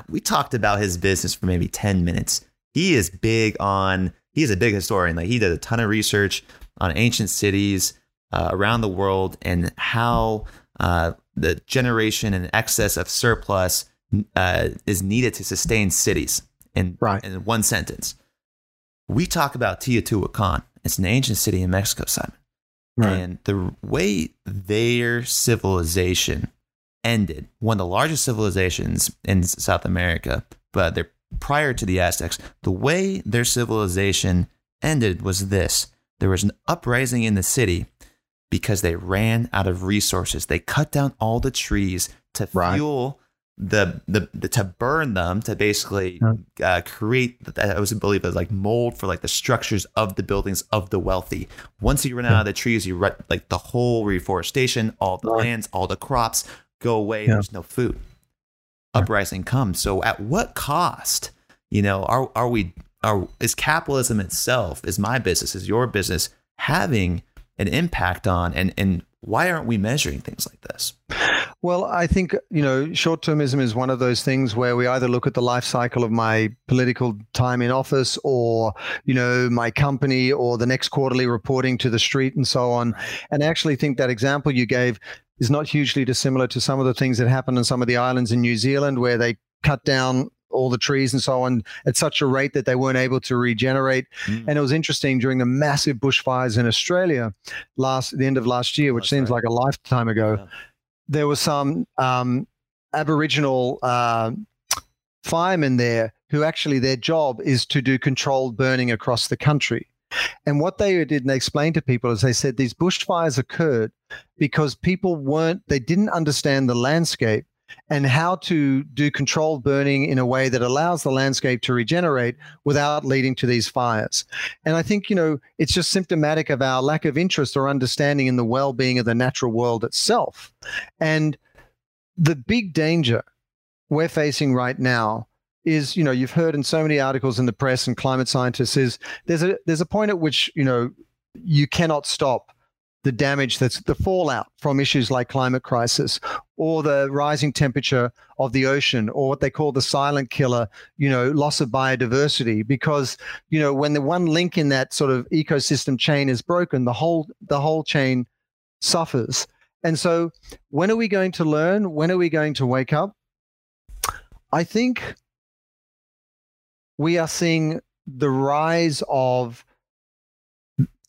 we talked about his business for maybe 10 minutes. He is big on, he's a big historian. Like he did a ton of research on ancient cities uh, around the world and how uh, the generation and excess of surplus uh, is needed to sustain cities in, right. in one sentence. We talk about Teotihuacan. It's an ancient city in Mexico, Simon. Right. And the way their civilization ended, one of the largest civilizations in South America, but they're prior to the Aztecs, the way their civilization ended was this. There was an uprising in the city because they ran out of resources. They cut down all the trees to right. fuel the, the, the to burn them to basically uh, create I was believe as like mold for like the structures of the buildings of the wealthy. Once you run out of the trees, you run like the whole reforestation, all the lands, all the crops go away. Yeah. There's no food. Uprising comes. So at what cost? You know, are are we are is capitalism itself, is my business, is your business having an impact on and and why aren't we measuring things like this? Well, I think, you know, short termism is one of those things where we either look at the life cycle of my political time in office or, you know, my company or the next quarterly reporting to the street and so on. And I actually think that example you gave is not hugely dissimilar to some of the things that happen in some of the islands in New Zealand where they cut down all the trees and so on at such a rate that they weren't able to regenerate. Mm. And it was interesting during the massive bushfires in Australia last the end of last year, which seems right. like a lifetime ago. Yeah. There were some um, Aboriginal uh, firemen there who actually their job is to do controlled burning across the country. And what they did, and they explained to people, is they said these bushfires occurred because people weren't, they didn't understand the landscape and how to do controlled burning in a way that allows the landscape to regenerate without leading to these fires. And I think, you know, it's just symptomatic of our lack of interest or understanding in the well being of the natural world itself. And the big danger we're facing right now is you know you've heard in so many articles in the press and climate scientists is there's a there's a point at which you know you cannot stop the damage that's the fallout from issues like climate crisis or the rising temperature of the ocean or what they call the silent killer you know loss of biodiversity because you know when the one link in that sort of ecosystem chain is broken the whole the whole chain suffers. And so when are we going to learn? When are we going to wake up? I think we are seeing the rise of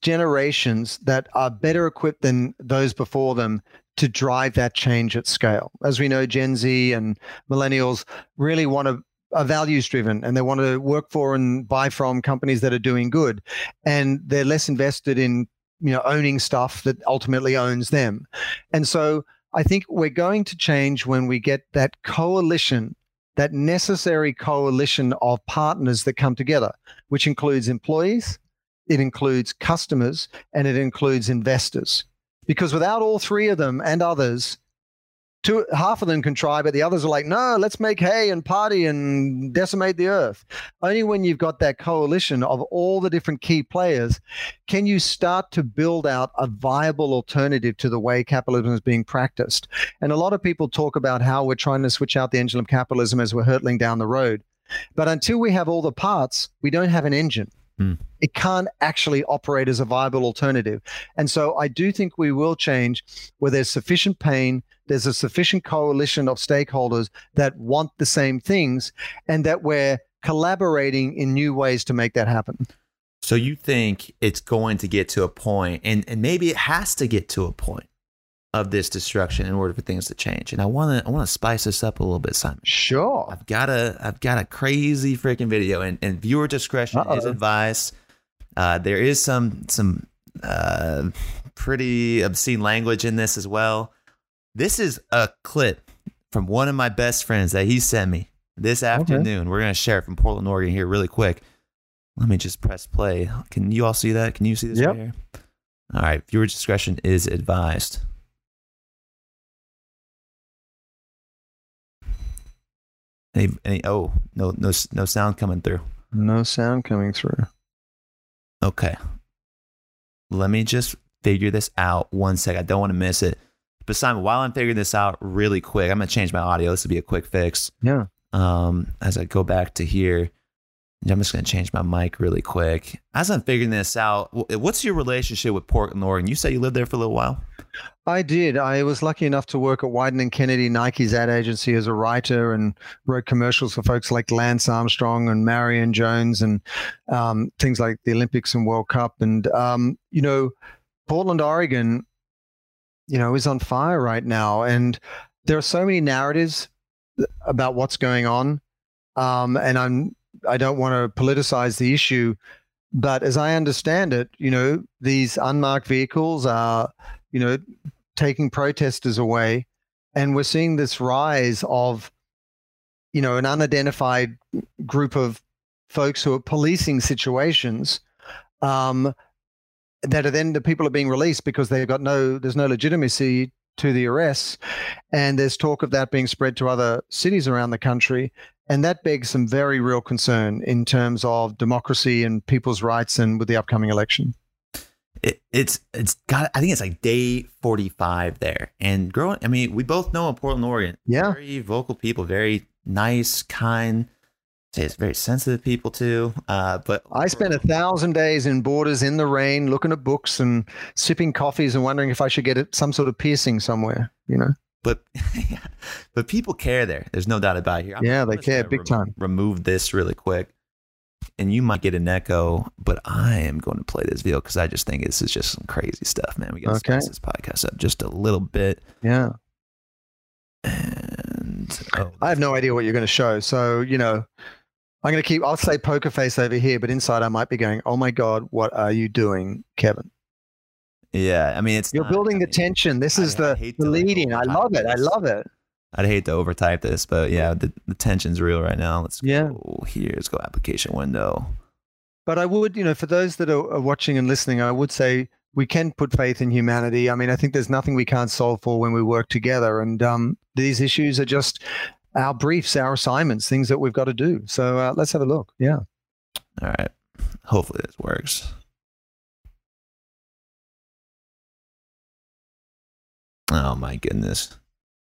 generations that are better equipped than those before them to drive that change at scale. As we know, Gen Z and millennials really want to are values driven and they want to work for and buy from companies that are doing good and they're less invested in you know owning stuff that ultimately owns them and so i think we're going to change when we get that coalition that necessary coalition of partners that come together which includes employees it includes customers, and it includes investors. Because without all three of them and others, two, half of them can try, but the others are like, no, let's make hay and party and decimate the earth. Only when you've got that coalition of all the different key players can you start to build out a viable alternative to the way capitalism is being practiced. And a lot of people talk about how we're trying to switch out the engine of capitalism as we're hurtling down the road. But until we have all the parts, we don't have an engine. It can't actually operate as a viable alternative. And so I do think we will change where there's sufficient pain, there's a sufficient coalition of stakeholders that want the same things, and that we're collaborating in new ways to make that happen. So you think it's going to get to a point, and, and maybe it has to get to a point of this destruction in order for things to change. And I want to I want to spice this up a little bit, Simon. Sure. I've got a I've got a crazy freaking video, and, and viewer discretion Uh-oh. is advised. Uh, there is some some uh, pretty obscene language in this as well. This is a clip from one of my best friends that he sent me this afternoon. Okay. We're gonna share it from Portland, Oregon here really quick. Let me just press play. Can you all see that? Can you see this yep. right here? All right, viewer discretion is advised. Any, any, oh, no, no, no sound coming through. No sound coming through. Okay. Let me just figure this out one sec. I don't want to miss it. But Simon, while I'm figuring this out really quick, I'm gonna change my audio. This will be a quick fix. Yeah. Um, as I go back to here, I'm just gonna change my mic really quick. As I'm figuring this out, what's your relationship with Portland, Oregon? You say you lived there for a little while. I did. I was lucky enough to work at Wieden and Kennedy, Nike's ad agency, as a writer and wrote commercials for folks like Lance Armstrong and Marion Jones and um, things like the Olympics and World Cup. And, um, you know, Portland, Oregon, you know, is on fire right now, and there are so many narratives about what's going on, um, and I'm I don't want to politicize the issue, but as I understand it, you know, these unmarked vehicles are, you know, taking protesters away, and we're seeing this rise of, you know, an unidentified group of folks who are policing situations. Um, that are then the people are being released because they've got no there's no legitimacy to the arrests. And there's talk of that being spread to other cities around the country. And that begs some very real concern in terms of democracy and people's rights and with the upcoming election it, it's it's got i think it's like day 45 there and growing i mean we both know in portland oregon yeah very vocal people very nice kind say it's very sensitive people too. Uh, but I spent a thousand days in borders in the rain, looking at books and sipping coffees and wondering if I should get some sort of piercing somewhere. You know. But but people care there. There's no doubt about it. Here. I'm yeah, they care big time. Remove this really quick, and you might get an echo. But I am going to play this video because I just think this is just some crazy stuff, man. We got to okay. this podcast up just a little bit. Yeah. And oh. I have no idea what you're going to show. So you know, I'm going to keep, I'll say poker face over here, but inside I might be going, oh my God, what are you doing, Kevin? Yeah. I mean, it's, you're not, building I the tension. This I, is the, the leading. Like I love it. I love it. I'd hate to overtype this, but yeah, the, the tension's real right now. Let's yeah. go here. Let's go application window. But I would, you know, for those that are, are watching and listening, I would say we can put faith in humanity. I mean, I think there's nothing we can't solve for when we work together. And um, these issues are just our briefs, our assignments, things that we've got to do. So uh, let's have a look. Yeah. All right. Hopefully this works. Oh my goodness.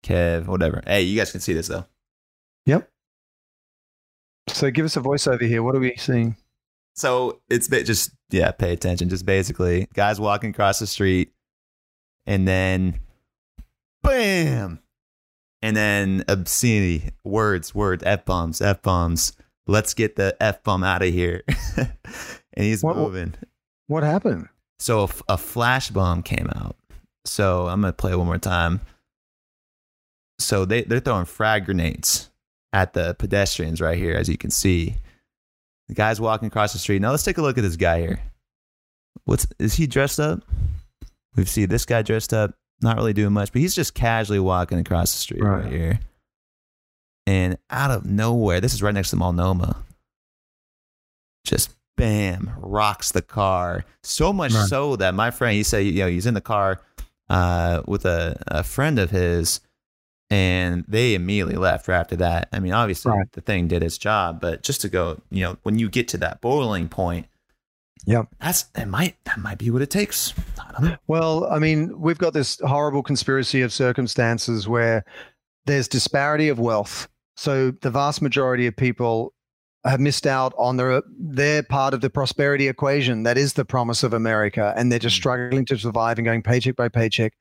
Kev, whatever. Hey, you guys can see this though. Yep. So give us a voiceover here. What are we seeing? So it's just yeah, pay attention. Just basically, guys walking across the street, and then, bam, and then obscenity, words, words, f bombs, f bombs. Let's get the f bomb out of here. and he's what, moving. What happened? So a, a flash bomb came out. So I'm gonna play one more time. So they they're throwing frag grenades at the pedestrians right here, as you can see. The guy's walking across the street. Now let's take a look at this guy here. What's is he dressed up? We've seen this guy dressed up not really doing much, but he's just casually walking across the street right, right here. And out of nowhere, this is right next to Multnomah. Just bam, rocks the car. So much right. so that my friend, he said, you know, he's in the car uh, with a, a friend of his, and they immediately left right after that. I mean, obviously right. the thing did its job, but just to go, you know, when you get to that boiling point, yeah, that's that might that might be what it takes. I well, I mean, we've got this horrible conspiracy of circumstances where there's disparity of wealth. So the vast majority of people have missed out on their their part of the prosperity equation that is the promise of America, and they're just mm. struggling to survive and going paycheck by paycheck.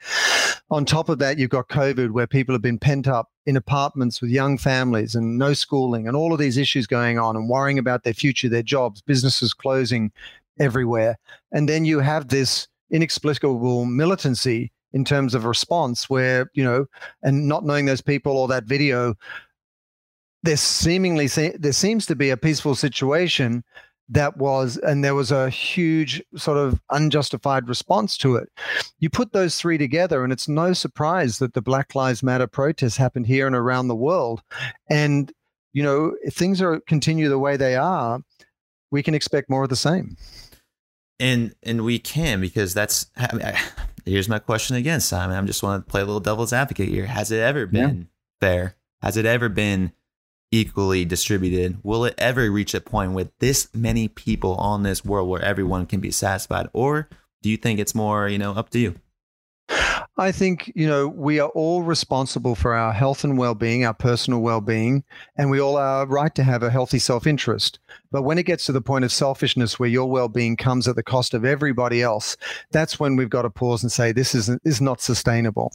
On top of that, you've got COVID, where people have been pent up in apartments with young families and no schooling, and all of these issues going on, and worrying about their future, their jobs, businesses closing, everywhere. And then you have this inexplicable militancy in terms of response where, you know, and not knowing those people or that video, there seemingly there seems to be a peaceful situation that was and there was a huge sort of unjustified response to it. You put those three together and it's no surprise that the black lives matter protests happened here and around the world. And you know if things are continue the way they are we can expect more of the same. And and we can because that's I mean, I, here's my question again simon. I'm just want to play a little devil's advocate here. Has it ever been yeah. fair? Has it ever been equally distributed? Will it ever reach a point with this many people on this world where everyone can be satisfied? Or do you think it's more you know up to you I think, you know, we are all responsible for our health and well being, our personal well being, and we all are right to have a healthy self interest. But when it gets to the point of selfishness where your well being comes at the cost of everybody else, that's when we've got to pause and say, this is, is not sustainable.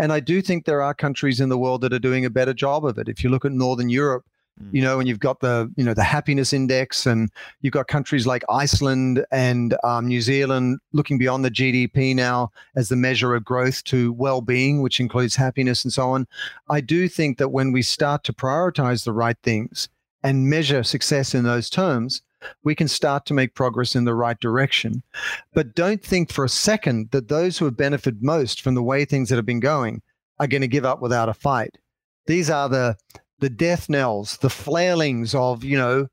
And I do think there are countries in the world that are doing a better job of it. If you look at Northern Europe. You know, and you've got the you know the happiness index, and you've got countries like Iceland and um, New Zealand looking beyond the GDP now as the measure of growth to well-being, which includes happiness and so on. I do think that when we start to prioritize the right things and measure success in those terms, we can start to make progress in the right direction. But don't think for a second that those who have benefited most from the way things that have been going are going to give up without a fight. These are the the death knells, the flailings of, you know,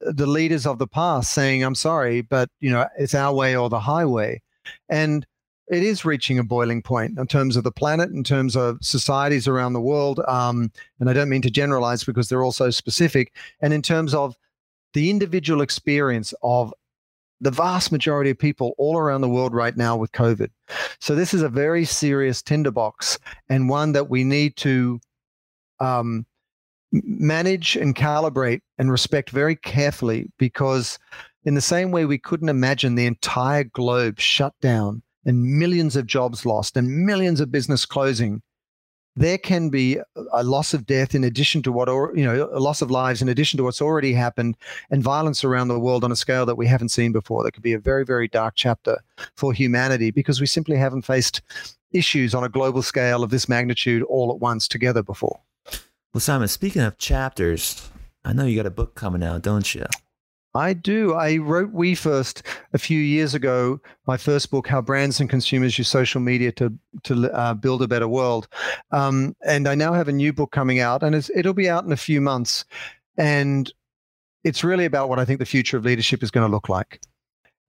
the leaders of the past saying, I'm sorry, but, you know, it's our way or the highway. And it is reaching a boiling point in terms of the planet, in terms of societies around the world. Um, and I don't mean to generalize because they're all so specific. And in terms of the individual experience of the vast majority of people all around the world right now with COVID. So this is a very serious tinderbox and one that we need to um, manage and calibrate and respect very carefully because in the same way we couldn't imagine the entire globe shut down and millions of jobs lost and millions of business closing there can be a loss of death in addition to what or, you know a loss of lives in addition to what's already happened and violence around the world on a scale that we haven't seen before. That could be a very very dark chapter for humanity because we simply haven't faced issues on a global scale of this magnitude all at once together before well, Simon, speaking of chapters, I know you got a book coming out, don't you? I do. I wrote We First a few years ago. My first book, How Brands and Consumers Use Social Media to to uh, Build a Better World, um, and I now have a new book coming out, and it'll be out in a few months, and it's really about what I think the future of leadership is going to look like.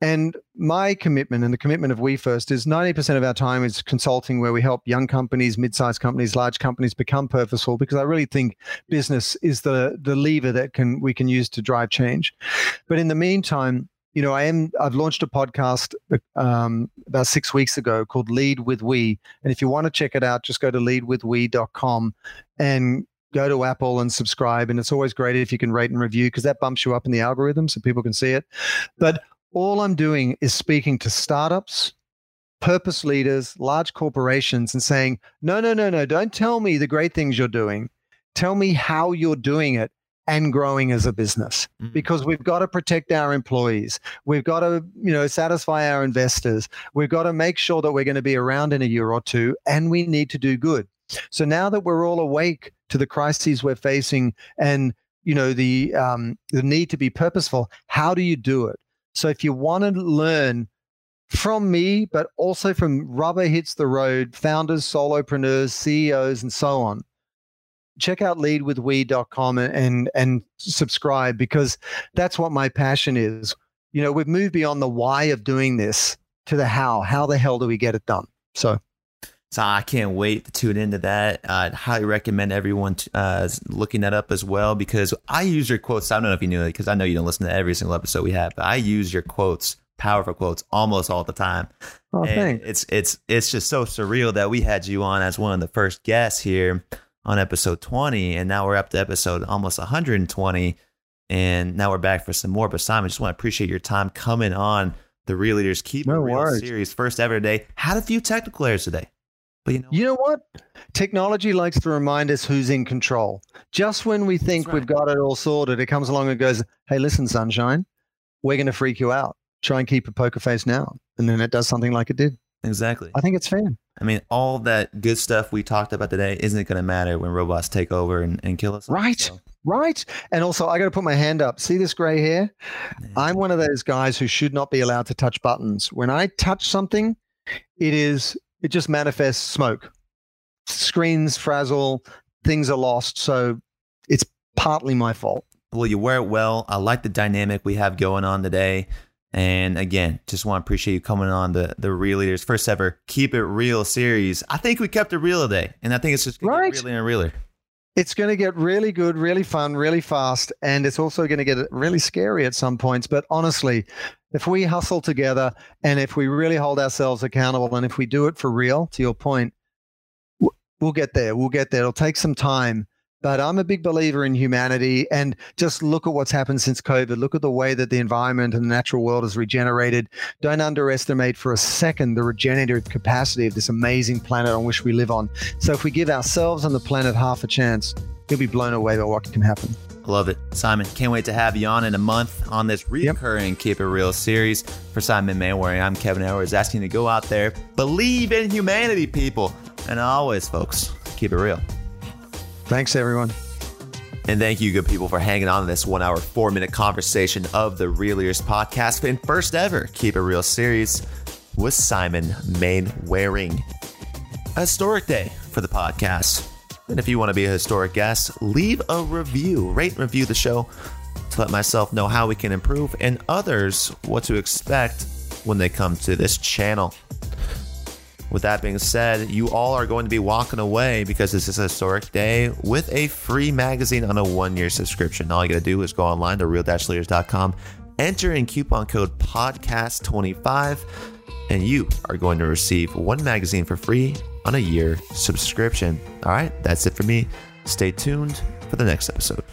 And my commitment and the commitment of We First is 90% of our time is consulting where we help young companies, mid-sized companies, large companies become purposeful because I really think business is the the lever that can we can use to drive change. But in the meantime, you know, I am I've launched a podcast um, about six weeks ago called Lead with We. And if you want to check it out, just go to leadwithwe.com and go to Apple and subscribe. And it's always great if you can rate and review because that bumps you up in the algorithm so people can see it. But all I'm doing is speaking to startups, purpose leaders, large corporations, and saying, no, no, no, no, don't tell me the great things you're doing. Tell me how you're doing it and growing as a business. Mm-hmm. because we've got to protect our employees. We've got to you know satisfy our investors. We've got to make sure that we're going to be around in a year or two and we need to do good. So now that we're all awake to the crises we're facing and you know the um, the need to be purposeful how do you do it so if you want to learn from me, but also from Rubber Hits the Road, founders, solopreneurs, CEOs, and so on, check out leadwithwe.com and, and, and subscribe because that's what my passion is. You know, we've moved beyond the why of doing this to the how. How the hell do we get it done? So so I can't wait to tune into that. I'd highly recommend everyone uh, looking that up as well because I use your quotes. I don't know if you knew it because I know you don't listen to every single episode we have, but I use your quotes, powerful quotes, almost all the time. Oh, and thanks. It's it's it's just so surreal that we had you on as one of the first guests here on episode 20, and now we're up to episode almost 120, and now we're back for some more. But Simon, just want to appreciate your time coming on the Real Leaders Keep no Real worries. series, first ever day. Had a few technical errors today. But you know, you know what? Technology likes to remind us who's in control. Just when we think right. we've got it all sorted, it comes along and goes, "Hey, listen, sunshine, we're going to freak you out. Try and keep a poker face now." And then it does something like it did. Exactly. I think it's fair. I mean, all that good stuff we talked about today isn't going to matter when robots take over and, and kill us. Right. So. Right. And also, I got to put my hand up. See this gray hair? Yeah. I'm one of those guys who should not be allowed to touch buttons. When I touch something, it is it just manifests smoke. Screens frazzle, things are lost. So it's partly my fault. Well, you wear it well. I like the dynamic we have going on today. And again, just want to appreciate you coming on the the Real Leaders first ever Keep It Real series. I think we kept it real today, and I think it's just right. realer and realer. It's going to get really good, really fun, really fast, and it's also going to get really scary at some points. But honestly, if we hustle together and if we really hold ourselves accountable and if we do it for real, to your point, we'll get there. We'll get there. It'll take some time. But I'm a big believer in humanity. And just look at what's happened since COVID. Look at the way that the environment and the natural world has regenerated. Don't underestimate for a second the regenerative capacity of this amazing planet on which we live on. So if we give ourselves and the planet half a chance, you'll be blown away by what can happen. Love it. Simon, can't wait to have you on in a month on this recurring yep. Keep It Real series. For Simon Mainwaring, I'm Kevin Edwards asking you to go out there, believe in humanity, people. And always, folks, keep it real. Thanks, everyone. And thank you, good people, for hanging on to this one hour, four minute conversation of the Real Ears podcast and first ever Keep It Real series with Simon Mainwaring. A historic day for the podcast. And if you want to be a historic guest, leave a review, rate and review the show to let myself know how we can improve and others what to expect when they come to this channel. With that being said, you all are going to be walking away because this is a historic day with a free magazine on a one year subscription. All you got to do is go online to real-leaders.com, enter in coupon code podcast25, and you are going to receive one magazine for free on a year subscription. All right, that's it for me. Stay tuned for the next episode.